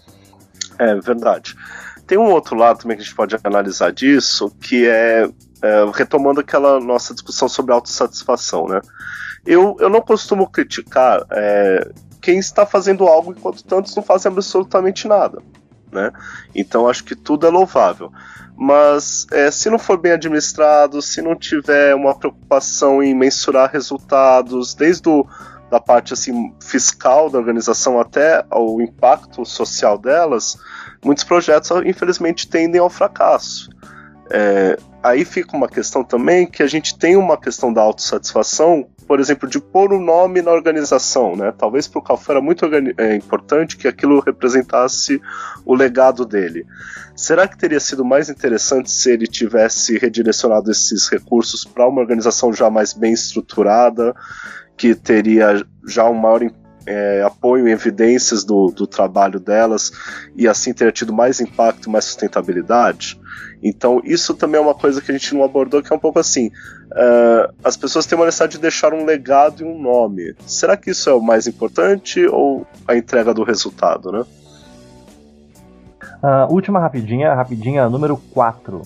É verdade. Tem um outro lado também que a gente pode analisar disso, que é, é retomando aquela nossa discussão sobre autossatisfação, né? Eu, eu não costumo criticar é, quem está fazendo algo enquanto tantos não fazem absolutamente nada. Né? Então acho que tudo é louvável. Mas é, se não for bem administrado, se não tiver uma preocupação em mensurar resultados, desde o, da parte assim, fiscal da organização até o impacto social delas, muitos projetos, infelizmente, tendem ao fracasso. É, aí fica uma questão também que a gente tem uma questão da autossatisfação, por exemplo, de pôr o um nome na organização, né? Talvez para o Cafu era muito é, importante que aquilo representasse o legado dele. Será que teria sido mais interessante se ele tivesse redirecionado esses recursos para uma organização já mais bem estruturada, que teria já um maior é, apoio e evidências do, do trabalho delas e assim ter tido mais impacto, mais sustentabilidade. Então, isso também é uma coisa que a gente não abordou, que é um pouco assim: uh, as pessoas têm uma necessidade de deixar um legado e um nome. Será que isso é o mais importante ou a entrega do resultado, né? Uh, última rapidinha, rapidinha número 4.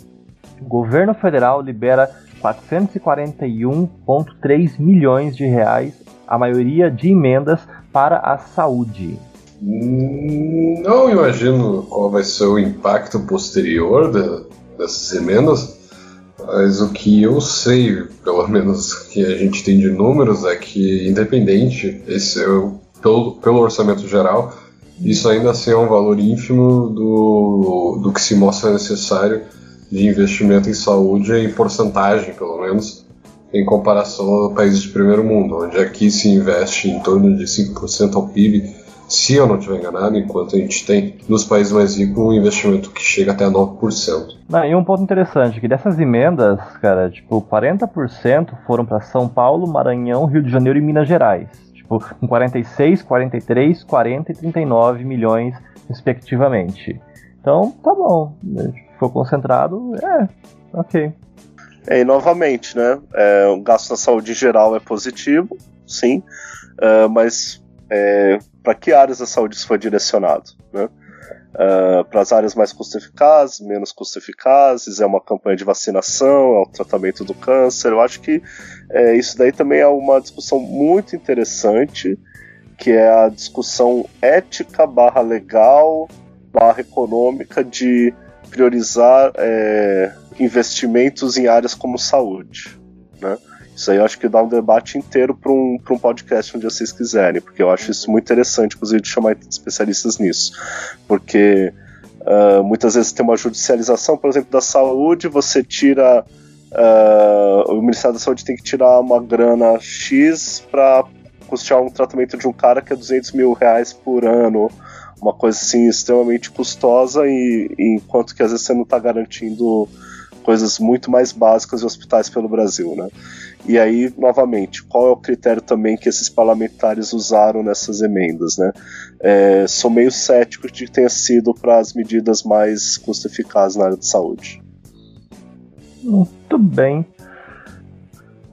O governo federal libera 441,3 milhões de reais, a maioria de emendas para a saúde. Não imagino qual vai ser o impacto posterior de, dessas emendas, mas o que eu sei, pelo menos que a gente tem de números, é que independente, esse é o, pelo, pelo orçamento geral, isso ainda assim é um valor ínfimo do, do que se mostra necessário de investimento em saúde em porcentagem, pelo menos, em comparação a países de primeiro mundo, onde aqui se investe em torno de 5% ao PIB, se eu não estiver enganado, enquanto a gente tem nos países mais ricos um investimento que chega até 9%. Ah, e um ponto interessante, que dessas emendas, cara, tipo, 40% foram para São Paulo, Maranhão, Rio de Janeiro e Minas Gerais. Tipo, com 46, 43, 40 e 39 milhões, respectivamente. Então, tá bom. For concentrado, é, ok. É, e novamente, né? É, o gasto na saúde em geral é positivo, sim, uh, mas é, para que áreas da saúde isso foi direcionado? Né? Uh, para as áreas mais custo-eficazes, menos custo-eficazes, é uma campanha de vacinação, é o tratamento do câncer. Eu acho que é, isso daí também é uma discussão muito interessante, que é a discussão ética barra legal barra econômica de priorizar é, investimentos em áreas como saúde. Né? Isso aí eu acho que dá um debate inteiro para um, um podcast onde vocês quiserem, porque eu acho isso muito interessante, inclusive, de chamar especialistas nisso. Porque uh, muitas vezes tem uma judicialização, por exemplo, da saúde, você tira. Uh, o Ministério da Saúde tem que tirar uma grana X para custear um tratamento de um cara que é 200 mil reais por ano uma coisa assim extremamente custosa e, e enquanto que às vezes você não está garantindo coisas muito mais básicas de hospitais pelo Brasil, né? E aí, novamente, qual é o critério também que esses parlamentares usaram nessas emendas, né? É, sou meio cético de que tenha sido para as medidas mais custo-eficazes na área de saúde. Muito bem.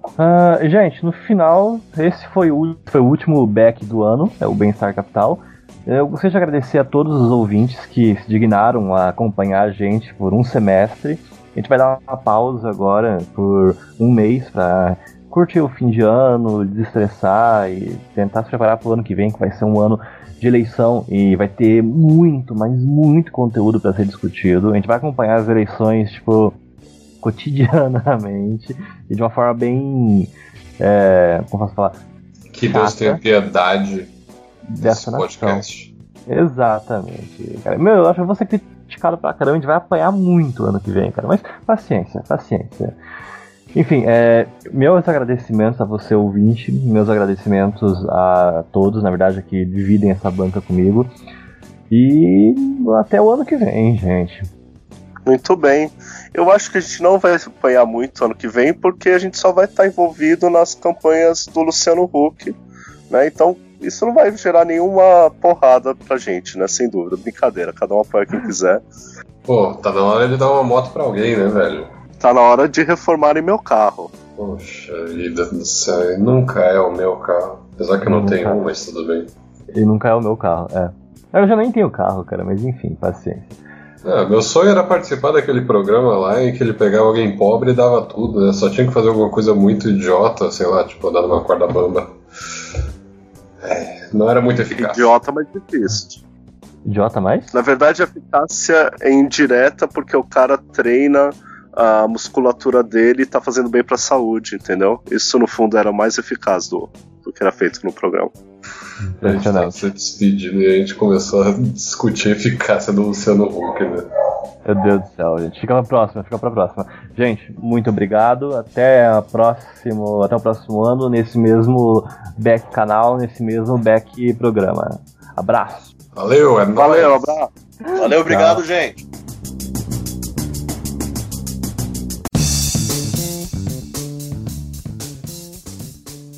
Uh, gente, no final, esse foi o, foi o último back do ano, é o Bem-Estar Capital. Eu gostaria de agradecer a todos os ouvintes que se dignaram a acompanhar a gente por um semestre. A gente vai dar uma pausa agora por um mês para curtir o fim de ano, desestressar e tentar se preparar para o ano que vem, que vai ser um ano de eleição e vai ter muito, mas muito conteúdo para ser discutido. A gente vai acompanhar as eleições, tipo, *laughs* cotidianamente e de uma forma bem. É, como posso falar? Que Deus tenha piedade dessa. Podcast. Exatamente. Cara. Meu, eu acho que eu vou ser criticado pra caramba, a gente vai apanhar muito ano que vem, cara. Mas paciência, paciência. Enfim, é, meus agradecimentos a você, ouvinte, meus agradecimentos a todos, na verdade, que dividem essa banca comigo. E até o ano que vem, gente. Muito bem. Eu acho que a gente não vai apanhar muito ano que vem, porque a gente só vai estar envolvido nas campanhas do Luciano Huck. Né? Então, isso não vai gerar nenhuma porrada pra gente, né? Sem dúvida. Brincadeira, cada um apoia quem quiser. Pô, tá na hora de dar uma moto pra alguém, né, velho? Tá na hora de reformarem meu carro. Poxa vida do céu, nunca é o meu carro. Apesar que eu não nunca. tenho um, mas tudo bem. E nunca é o meu carro, é. Eu já nem tenho carro, cara, mas enfim, paciência. É, meu sonho era participar daquele programa lá em que ele pegava alguém pobre e dava tudo, né? Só tinha que fazer alguma coisa muito idiota, sei lá, tipo andar numa corda bamba. É, não era muito eficaz. Idiota, mas difícil. Idiota mais? Na verdade, a eficácia é indireta porque o cara treina a musculatura dele e tá fazendo bem pra saúde, entendeu? Isso, no fundo, era mais eficaz do, do que era feito no programa. A gente tava se despedindo e a gente começou a discutir a eficácia do Luciano Huck, né? Meu Deus do céu, gente. Fica pra próxima, fica pra próxima. Gente, muito obrigado. Até, a próximo, até o próximo ano, nesse mesmo back canal, nesse mesmo back programa. Abraço. Valeu, é Valeu, abraço. Valeu, obrigado, Tchau. gente.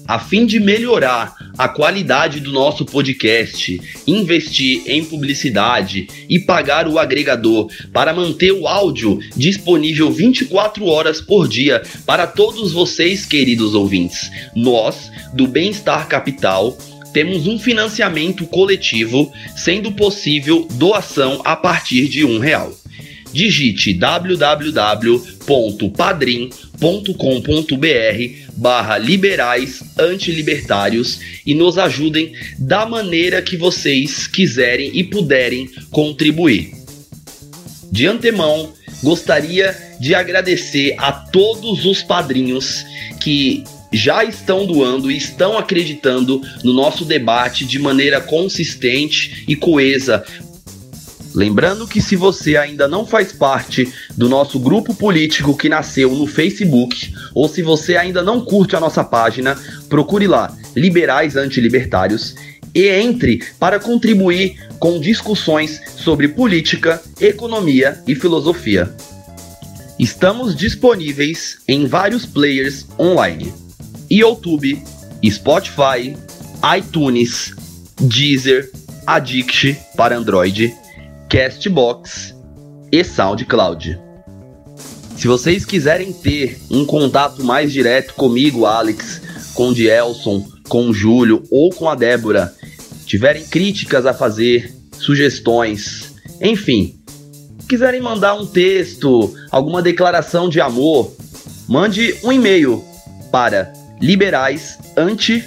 A fim de melhorar a qualidade do nosso podcast, investir em publicidade e pagar o agregador para manter o áudio disponível 24 horas por dia para todos vocês, queridos ouvintes. Nós, do Bem-Estar Capital, temos um financiamento coletivo, sendo possível doação a partir de um real. Digite www.padrim.com.br barra liberais antilibertários e nos ajudem da maneira que vocês quiserem e puderem contribuir. De antemão, gostaria de agradecer a todos os padrinhos que já estão doando e estão acreditando no nosso debate de maneira consistente e coesa. Lembrando que se você ainda não faz parte do nosso grupo político que nasceu no Facebook, ou se você ainda não curte a nossa página, procure lá, Liberais Antilibertários, e entre para contribuir com discussões sobre política, economia e filosofia. Estamos disponíveis em vários players online. YouTube, Spotify, iTunes, Deezer, Addict para Android, Castbox e SoundCloud. Se vocês quiserem ter um contato mais direto comigo, Alex, com o Dielson, com o Júlio ou com a Débora, tiverem críticas a fazer, sugestões, enfim, quiserem mandar um texto, alguma declaração de amor, mande um e-mail para liberais anti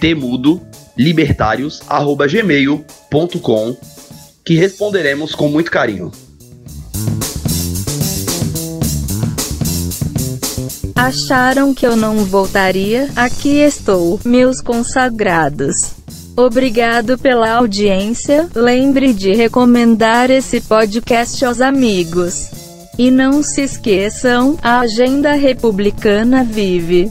temudo que responderemos com muito carinho. Acharam que eu não voltaria? Aqui estou, meus consagrados. Obrigado pela audiência. Lembre de recomendar esse podcast aos amigos. E não se esqueçam, a agenda republicana vive.